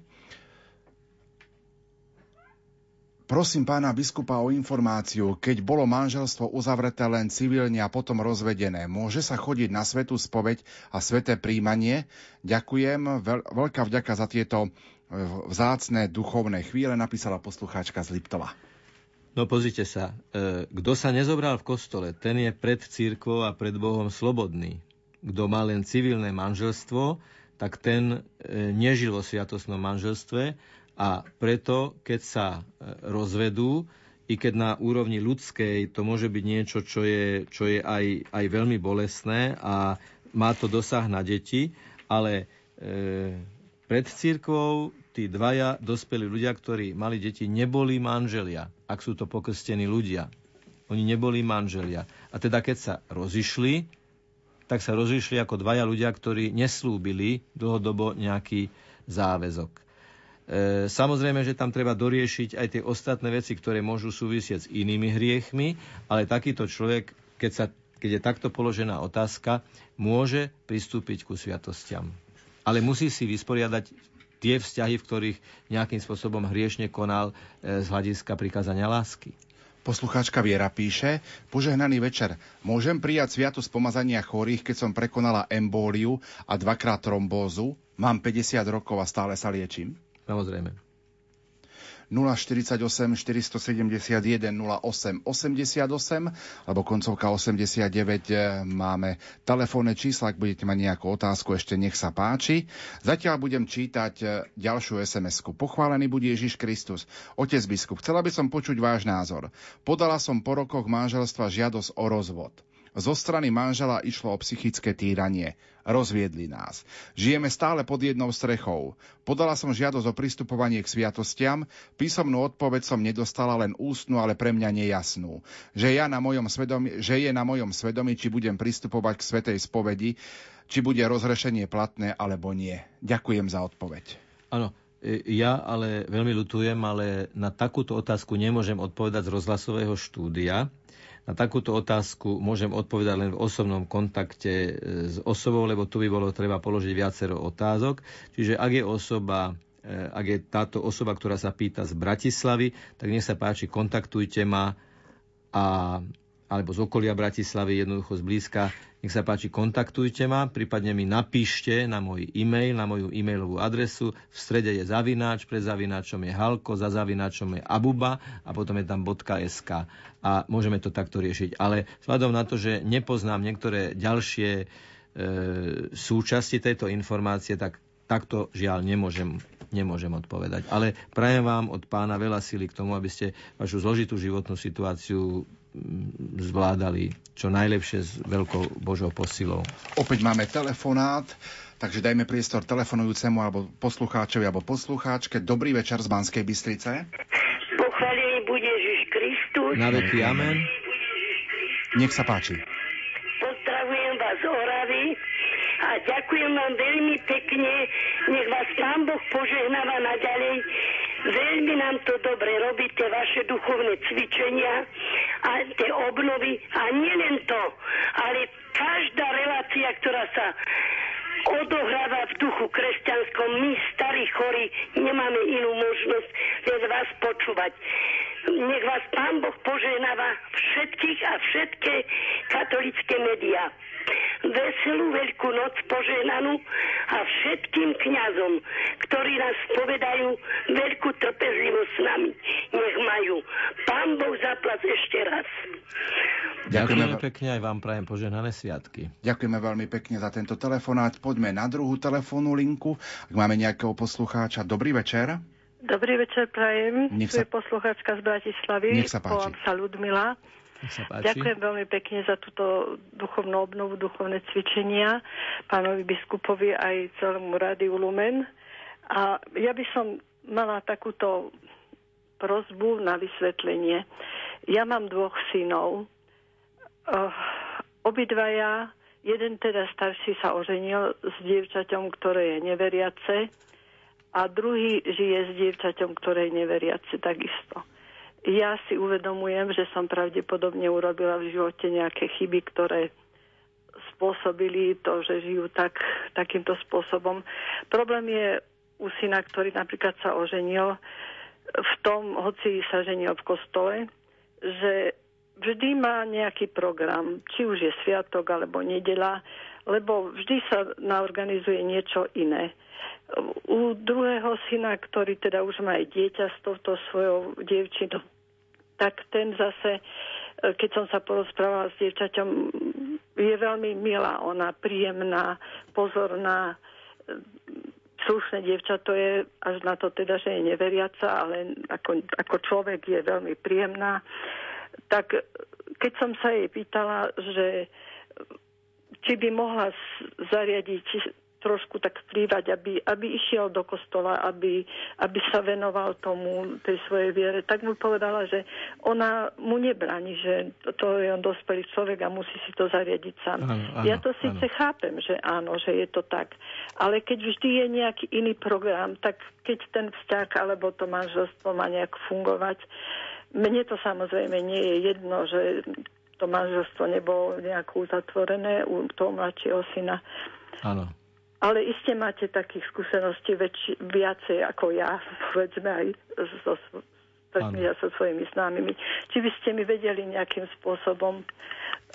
Prosím pána biskupa o informáciu, keď bolo manželstvo uzavreté len civilne a potom rozvedené, môže sa chodiť na svetú spoveď a sveté príjmanie? Ďakujem, veľ, veľká vďaka za tieto e, vzácne duchovné chvíle, napísala poslucháčka z Liptova. No pozrite sa, e, kto sa nezobral v kostole, ten je pred církvou a pred Bohom slobodný. Kto má len civilné manželstvo, tak ten e, nežil vo sviatosnom manželstve a preto, keď sa e, rozvedú, i keď na úrovni ľudskej to môže byť niečo, čo je, čo je aj, aj veľmi bolestné a má to dosah na deti, ale pred církvou tí dvaja dospelí ľudia, ktorí mali deti, neboli manželia, ak sú to pokrstení ľudia. Oni neboli manželia. A teda keď sa rozišli, tak sa rozišli ako dvaja ľudia, ktorí neslúbili dlhodobo nejaký záväzok. E, samozrejme, že tam treba doriešiť aj tie ostatné veci, ktoré môžu súvisieť s inými hriechmi, ale takýto človek, keď, sa, keď je takto položená otázka, môže pristúpiť ku sviatostiam. Ale musí si vysporiadať tie vzťahy, v ktorých nejakým spôsobom hriešne konal e, z hľadiska prikázania lásky. Poslucháčka Viera píše, požehnaný večer. Môžem prijať sviatosť pomazania chorých, keď som prekonala embóliu a dvakrát trombózu? Mám 50 rokov a stále sa liečím? Samozrejme. 048 471 08 88 alebo koncovka 89 eh, máme telefónne čísla, ak budete mať nejakú otázku, ešte nech sa páči. Zatiaľ budem čítať eh, ďalšiu SMS-ku. Pochválený bude Ježiš Kristus. Otec biskup, chcela by som počuť váš názor. Podala som po rokoch manželstva žiadosť o rozvod. Zo strany manžela išlo o psychické týranie. Rozviedli nás. Žijeme stále pod jednou strechou. Podala som žiadosť o pristupovanie k sviatostiam, písomnú odpoveď som nedostala len ústnu, ale pre mňa nejasnú. Že, ja na mojom svedomí, že je na mojom svedomí, či budem pristupovať k svetej spovedi, či bude rozrešenie platné alebo nie. Ďakujem za odpoveď. Áno, e, ja ale veľmi ľutujem, ale na takúto otázku nemôžem odpovedať z rozhlasového štúdia, na takúto otázku môžem odpovedať len v osobnom kontakte e, s osobou, lebo tu by bolo treba položiť viacero otázok. Čiže ak je osoba e, ak je táto osoba, ktorá sa pýta z Bratislavy, tak nech sa páči, kontaktujte ma a alebo z okolia Bratislavy, jednoducho z blízka, nech sa páči, kontaktujte ma, prípadne mi napíšte na môj e-mail, na moju e-mailovú adresu. V strede je zavináč, pred zavináčom je halko, za zavináčom je abuba a potom je tam .sk a môžeme to takto riešiť. Ale vzhľadom na to, že nepoznám niektoré ďalšie e, súčasti tejto informácie, tak takto žiaľ nemôžem, nemôžem odpovedať. Ale prajem vám od pána veľa síly k tomu, aby ste vašu zložitú životnú situáciu zvládali čo najlepšie s veľkou Božou posilou. Opäť máme telefonát, takže dajme priestor telefonujúcemu alebo poslucháčovi alebo poslucháčke. Dobrý večer z Banskej Bystrice. Pochválený bude Ježiš Kristus. Na veky amen. Nech sa páči. Pozdravujem vás z Oravy a ďakujem vám veľmi pekne. Nech vás Pán Boh požehnáva naďalej Veľmi nám to dobre robí, tie vaše duchovné cvičenia a tie obnovy. A nielen to, ale každá relácia, ktorá sa odohráva v duchu kresťanskom. My, starí chorí, nemáme inú možnosť, len vás počúvať. Nech vás Pán Boh poženáva všetkých a všetké katolické médiá veselú veľkú noc poženanú a všetkým kňazom, ktorí nás povedajú veľkú trpezlivosť s nami. Nech majú. Pán Boh zaplac ešte raz. Ďakujeme pekne, aj vám prajem poženané sviatky. Ďakujeme veľmi pekne za tento telefonát. Poďme na druhú telefónnu linku. Ak máme nejakého poslucháča, dobrý večer. Dobrý večer, prajem. Nech sa... Tu je poslucháčka z Bratislavy. Nech sa páči. Volám sa Ludmila. Ďakujem veľmi pekne za túto duchovnú obnovu, duchovné cvičenia pánovi biskupovi aj celému rádiu Lumen. A ja by som mala takúto prozbu na vysvetlenie. Ja mám dvoch synov. Uh, obidvaja, jeden teda starší sa oženil s dievčaťom, ktoré je neveriace a druhý žije s dievčaťom, ktoré je neveriace takisto ja si uvedomujem, že som pravdepodobne urobila v živote nejaké chyby, ktoré spôsobili to, že žijú tak, takýmto spôsobom. Problém je u syna, ktorý napríklad sa oženil v tom, hoci sa ženil v kostole, že vždy má nejaký program, či už je sviatok alebo nedela, lebo vždy sa naorganizuje niečo iné. U druhého syna, ktorý teda už má aj dieťa s touto svojou dievčinou, tak ten zase, e, keď som sa porozprávala s dievčaťom, je veľmi milá, ona príjemná, pozorná, e, slušné dievča to je, až na to teda, že je neveriaca, ale ako, ako človek je veľmi príjemná. Tak keď som sa jej pýtala, že či by mohla zariadiť trošku tak vplývať, aby, aby išiel do kostola, aby, aby sa venoval tomu, tej svojej viere. Tak mu povedala, že ona mu nebráni, že to je on dospelý človek a musí si to zariadiť sám. Áno, áno, ja to síce áno. chápem, že áno, že je to tak. Ale keď vždy je nejaký iný program, tak keď ten vzťah alebo to manželstvo má nejak fungovať, mne to samozrejme nie je jedno, že to manželstvo nebolo nejako uzatvorené u toho mladšieho syna. Áno. Ale iste máte takých skúseností väč- viacej ako ja, povedzme aj so, so svojimi známymi. Či by ste mi vedeli nejakým spôsobom,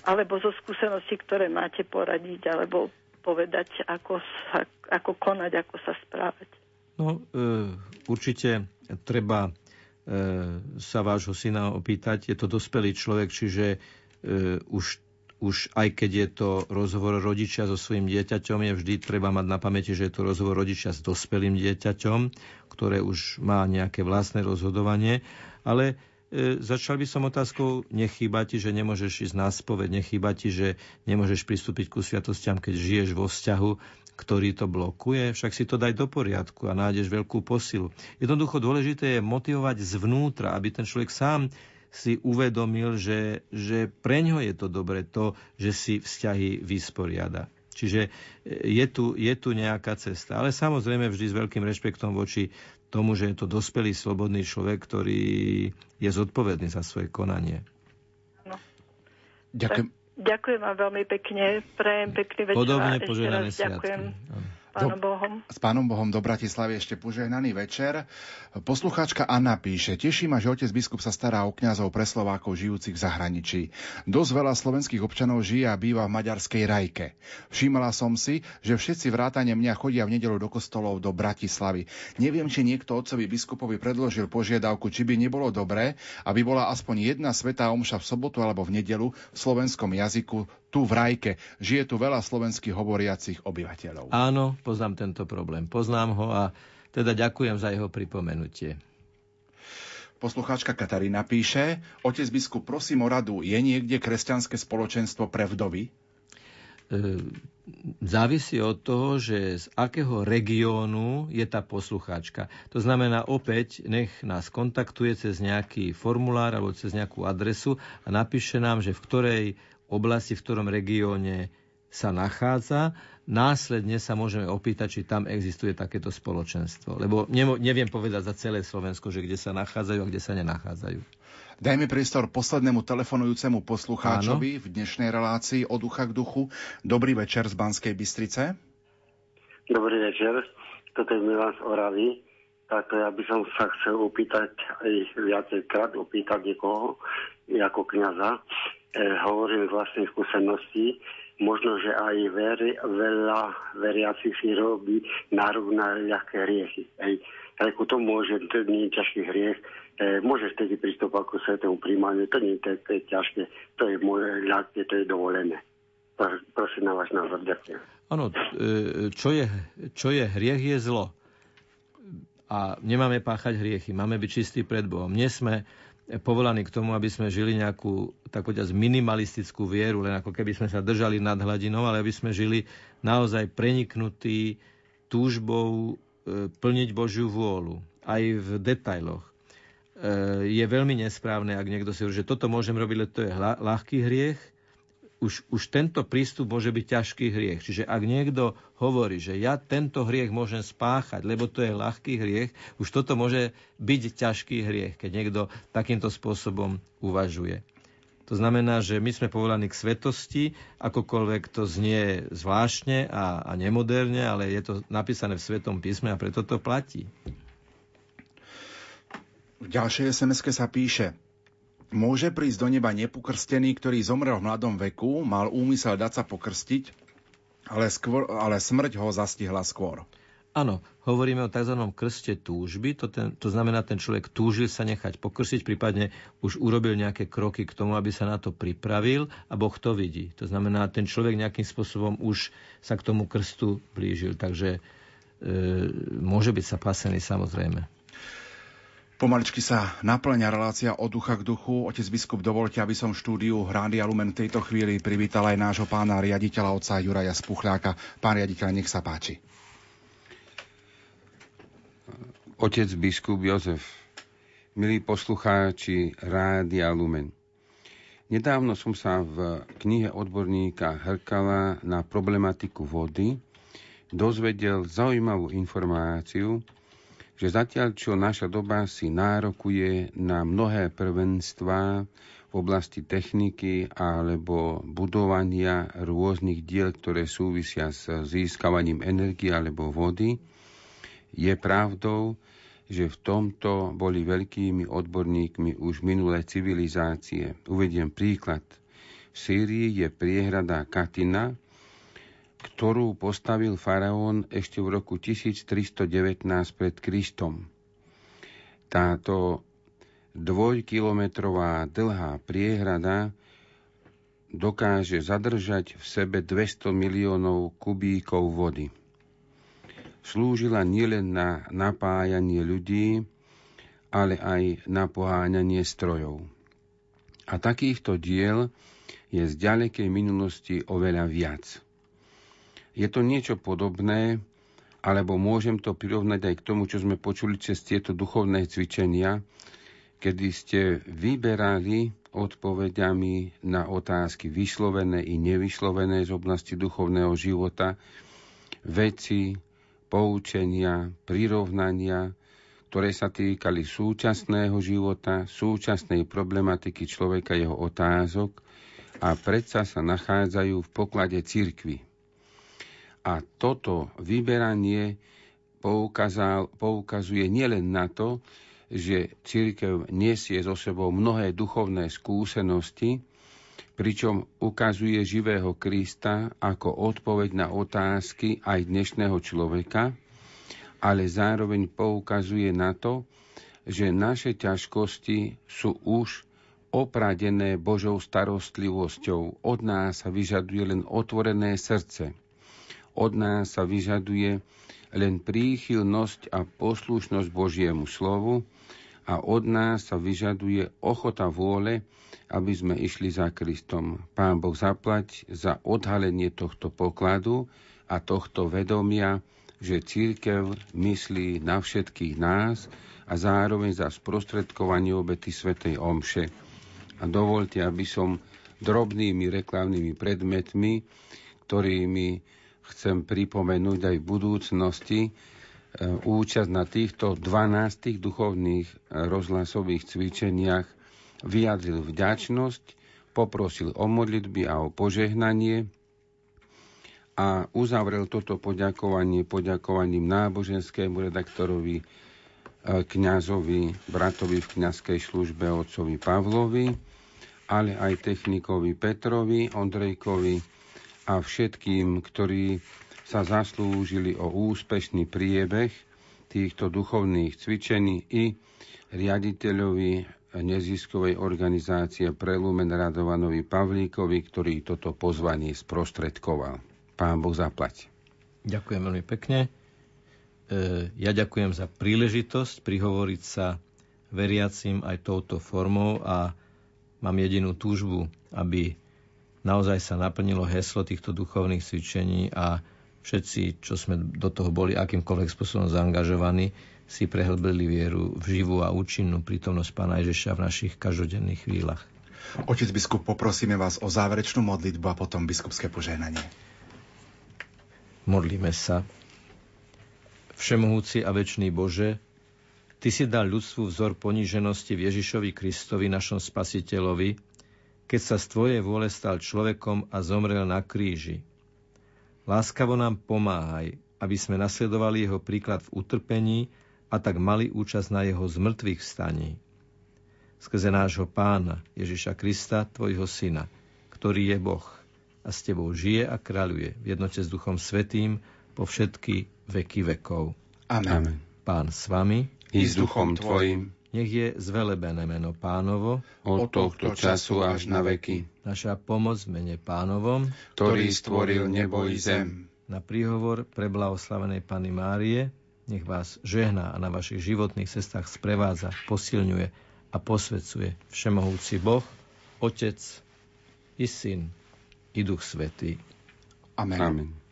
alebo zo skúseností, ktoré máte poradiť, alebo povedať, ako, sa, ako konať, ako sa správať. No, e, určite treba e, sa vášho syna opýtať. Je to dospelý človek, čiže už, už aj keď je to rozhovor rodičia so svojím dieťaťom, je vždy treba mať na pamäti, že je to rozhovor rodičia s dospelým dieťaťom, ktoré už má nejaké vlastné rozhodovanie, ale e, začal by som otázkou, nechýba ti, že nemôžeš ísť na spoved, nechýba ti, že nemôžeš pristúpiť ku sviatostiam, keď žiješ vo vzťahu, ktorý to blokuje, však si to daj do poriadku a nájdeš veľkú posilu. Jednoducho dôležité je motivovať zvnútra, aby ten človek sám si uvedomil, že, že pre ňo je to dobre to, že si vzťahy vysporiada. Čiže e, je tu, je tu nejaká cesta. Ale samozrejme vždy s veľkým rešpektom voči tomu, že je to dospelý, slobodný človek, ktorý je zodpovedný za svoje konanie. No. Ďakujem. Ďakujem vám veľmi pekne. Prajem pekný večer. Podobne požehnané Ďakujem. Pánom Bohom. S Pánom Bohom do Bratislavy ešte požehnaný večer. Poslucháčka Anna píše, teší ma, že otec biskup sa stará o kňazov pre Slovákov žijúcich v zahraničí. Dosť veľa slovenských občanov žije a býva v maďarskej Rajke. Všimla som si, že všetci vrátane mňa chodia v nedelu do kostolov do Bratislavy. Neviem, či niekto otcovi biskupovi predložil požiadavku, či by nebolo dobré, aby bola aspoň jedna svetá omša v sobotu alebo v nedelu v slovenskom jazyku tu v Rajke. Žije tu veľa slovenských hovoriacich obyvateľov. Áno, poznám tento problém. Poznám ho a teda ďakujem za jeho pripomenutie. Poslucháčka Katarína píše, otec biskup, prosím o radu, je niekde kresťanské spoločenstvo pre vdovy? E, závisí od toho, že z akého regiónu je tá poslucháčka. To znamená, opäť nech nás kontaktuje cez nejaký formulár alebo cez nejakú adresu a napíše nám, že v ktorej oblasti, v ktorom regióne sa nachádza. Následne sa môžeme opýtať, či tam existuje takéto spoločenstvo. Lebo neviem povedať za celé Slovensko, že kde sa nachádzajú a kde sa nenachádzajú. Dajme priestor poslednému telefonujúcemu poslucháčovi Áno. v dnešnej relácii od ducha k duchu. Dobrý večer z Banskej Bystrice. Dobrý večer, toto je Milan z Oravy. Tak ja by som sa chcel opýtať aj viacejkrát, opýtať niekoho ako kniaza e, hovorím z vlastnej skúsenosti, možno, že aj veri, veľa veriacich si robí nárok na ľahké hriechy. Ej, ako to môže, to nie je ťažký hriech, e, môže vtedy pristúpať ku svetému príjmaniu, to nie je, to je ťažké, to je moje ľahké, to je dovolené. Prosím na váš názor, ďakujem. Áno, e, čo je, čo je hriech, je zlo. A nemáme páchať hriechy, máme byť čistí pred Bohom. Nie sme povolaní k tomu, aby sme žili nejakú, tak povedať, minimalistickú vieru, len ako keby sme sa držali nad hladinou, ale aby sme žili naozaj preniknutí túžbou e, plniť Božiu vôľu, aj v detailoch. E, je veľmi nesprávne, ak niekto si hovorí, že toto môžem robiť, lebo to je ľahký hriech, už, už tento prístup môže byť ťažký hriech. Čiže ak niekto hovorí, že ja tento hriech môžem spáchať, lebo to je ľahký hriech, už toto môže byť ťažký hriech, keď niekto takýmto spôsobom uvažuje. To znamená, že my sme povolaní k svetosti, akokoľvek to znie zvláštne a, a nemoderne, ale je to napísané v Svetom písme a preto to platí. V ďalšej sms sa píše, Môže prísť do neba nepokrstený, ktorý zomrel v mladom veku, mal úmysel dať sa pokrstiť, ale, skôr, ale smrť ho zastihla skôr. Áno, hovoríme o tzv. krste túžby, to, ten, to znamená, ten človek túžil sa nechať pokrstiť, prípadne už urobil nejaké kroky k tomu, aby sa na to pripravil a Boh to vidí. To znamená, ten človek nejakým spôsobom už sa k tomu krstu blížil, takže e, môže byť sa pasený samozrejme. Pomaličky sa naplňa relácia od ducha k duchu. Otec biskup, dovolte, aby som štúdiu Rádia Lumen v tejto chvíli privítal aj nášho pána riaditeľa otca Juraja Spuchľáka. Pán riaditeľ, nech sa páči. Otec biskup Jozef, milí poslucháči Rádia Lumen. Nedávno som sa v knihe odborníka Hrkala na problematiku vody dozvedel zaujímavú informáciu, že zatiaľ, čo naša doba si nárokuje na mnohé prvenstvá v oblasti techniky alebo budovania rôznych diel, ktoré súvisia s získavaním energie alebo vody, je pravdou, že v tomto boli veľkými odborníkmi už minulé civilizácie. Uvediem príklad. V Sýrii je priehrada Katina, ktorú postavil faraón ešte v roku 1319 pred Kristom. Táto dvojkilometrová dlhá priehrada dokáže zadržať v sebe 200 miliónov kubíkov vody. Slúžila nielen na napájanie ľudí, ale aj na poháňanie strojov. A takýchto diel je z ďalekej minulosti oveľa viac – je to niečo podobné, alebo môžem to prirovnať aj k tomu, čo sme počuli cez tieto duchovné cvičenia, kedy ste vyberali odpovediami na otázky vyslovené i nevyslovené z oblasti duchovného života, veci, poučenia, prirovnania, ktoré sa týkali súčasného života, súčasnej problematiky človeka, jeho otázok a predsa sa nachádzajú v poklade cirkvy. A toto vyberanie poukazuje nielen na to, že církev nesie so sebou mnohé duchovné skúsenosti, pričom ukazuje živého Krista ako odpoveď na otázky aj dnešného človeka, ale zároveň poukazuje na to, že naše ťažkosti sú už opradené Božou starostlivosťou. Od nás sa vyžaduje len otvorené srdce – od nás sa vyžaduje len príchylnosť a poslušnosť Božiemu slovu a od nás sa vyžaduje ochota vôle, aby sme išli za Kristom. Pán Boh zaplať za odhalenie tohto pokladu a tohto vedomia, že církev myslí na všetkých nás a zároveň za sprostredkovanie obety Svetej Omše. A dovolte, aby som drobnými reklamnými predmetmi, ktorými chcem pripomenúť aj v budúcnosti e, účasť na týchto 12 duchovných e, rozhlasových cvičeniach vyjadril vďačnosť, poprosil o modlitby a o požehnanie a uzavrel toto poďakovanie poďakovaním náboženskému redaktorovi, e, kňazovi, bratovi v kňazskej službe otcovi Pavlovi, ale aj technikovi Petrovi, Ondrejkovi, a všetkým, ktorí sa zaslúžili o úspešný priebeh týchto duchovných cvičení i riaditeľovi neziskovej organizácie Prelumen Radovanovi Pavlíkovi, ktorý toto pozvanie sprostredkoval. Pán Boh zaplať. Ďakujem veľmi pekne. E, ja ďakujem za príležitosť prihovoriť sa veriacim aj touto formou a mám jedinú túžbu, aby naozaj sa naplnilo heslo týchto duchovných cvičení a všetci, čo sme do toho boli akýmkoľvek spôsobom zaangažovaní, si prehlbili vieru v živú a účinnú prítomnosť Pána Ježiša v našich každodenných chvíľach. Otec biskup, poprosíme vás o záverečnú modlitbu a potom biskupské požehnanie. Modlíme sa. Všemohúci a večný Bože, Ty si dal ľudstvu vzor poníženosti v Ježišovi Kristovi, našom spasiteľovi, keď sa z Tvojej vôle stal človekom a zomrel na kríži. Láskavo nám pomáhaj, aby sme nasledovali jeho príklad v utrpení a tak mali účasť na jeho zmrtvých vstaní. Skrze nášho pána Ježiša Krista, Tvojho syna, ktorý je Boh a s Tebou žije a kráľuje v jednote s Duchom Svetým po všetky veky vekov. Amen. Pán s Vami i s Duchom Tvojim nech je zvelebené meno pánovo od tohto času až na veky. Naša pomoc v mene pánovom, ktorý stvoril nebo i zem. Na príhovor preblahoslavenej Pany Márie, nech vás žehná a na vašich životných cestách sprevádza, posilňuje a posvecuje Všemohúci Boh, Otec i Syn i Duch Svetý. Amen. Amen.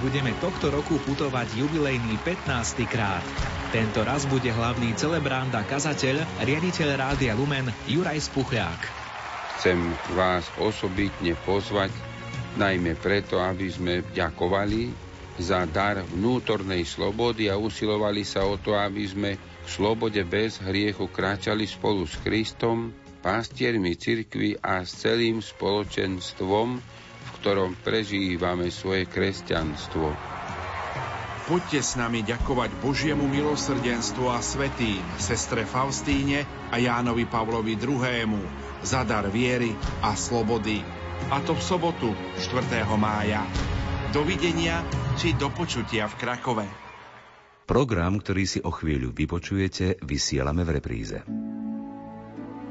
Budeme tohto roku putovať jubilejný 15. krát. Tento raz bude hlavný celebrant a kazateľ, riaditeľ Rádia Lumen Juraj Spuchľák. Chcem vás osobitne pozvať, najmä preto, aby sme ďakovali za dar vnútornej slobody a usilovali sa o to, aby sme v slobode bez hriechu kráčali spolu s Kristom, pastiermi cirkvi a s celým spoločenstvom, ktorom prežívame svoje kresťanstvo. Poďte s nami ďakovať Božiemu milosrdenstvu a svetým, sestre Faustíne a Jánovi Pavlovi II. za dar viery a slobody. A to v sobotu 4. mája. Dovidenia či do počutia v Krakove. Program, ktorý si o chvíľu vypočujete, vysielame v repríze.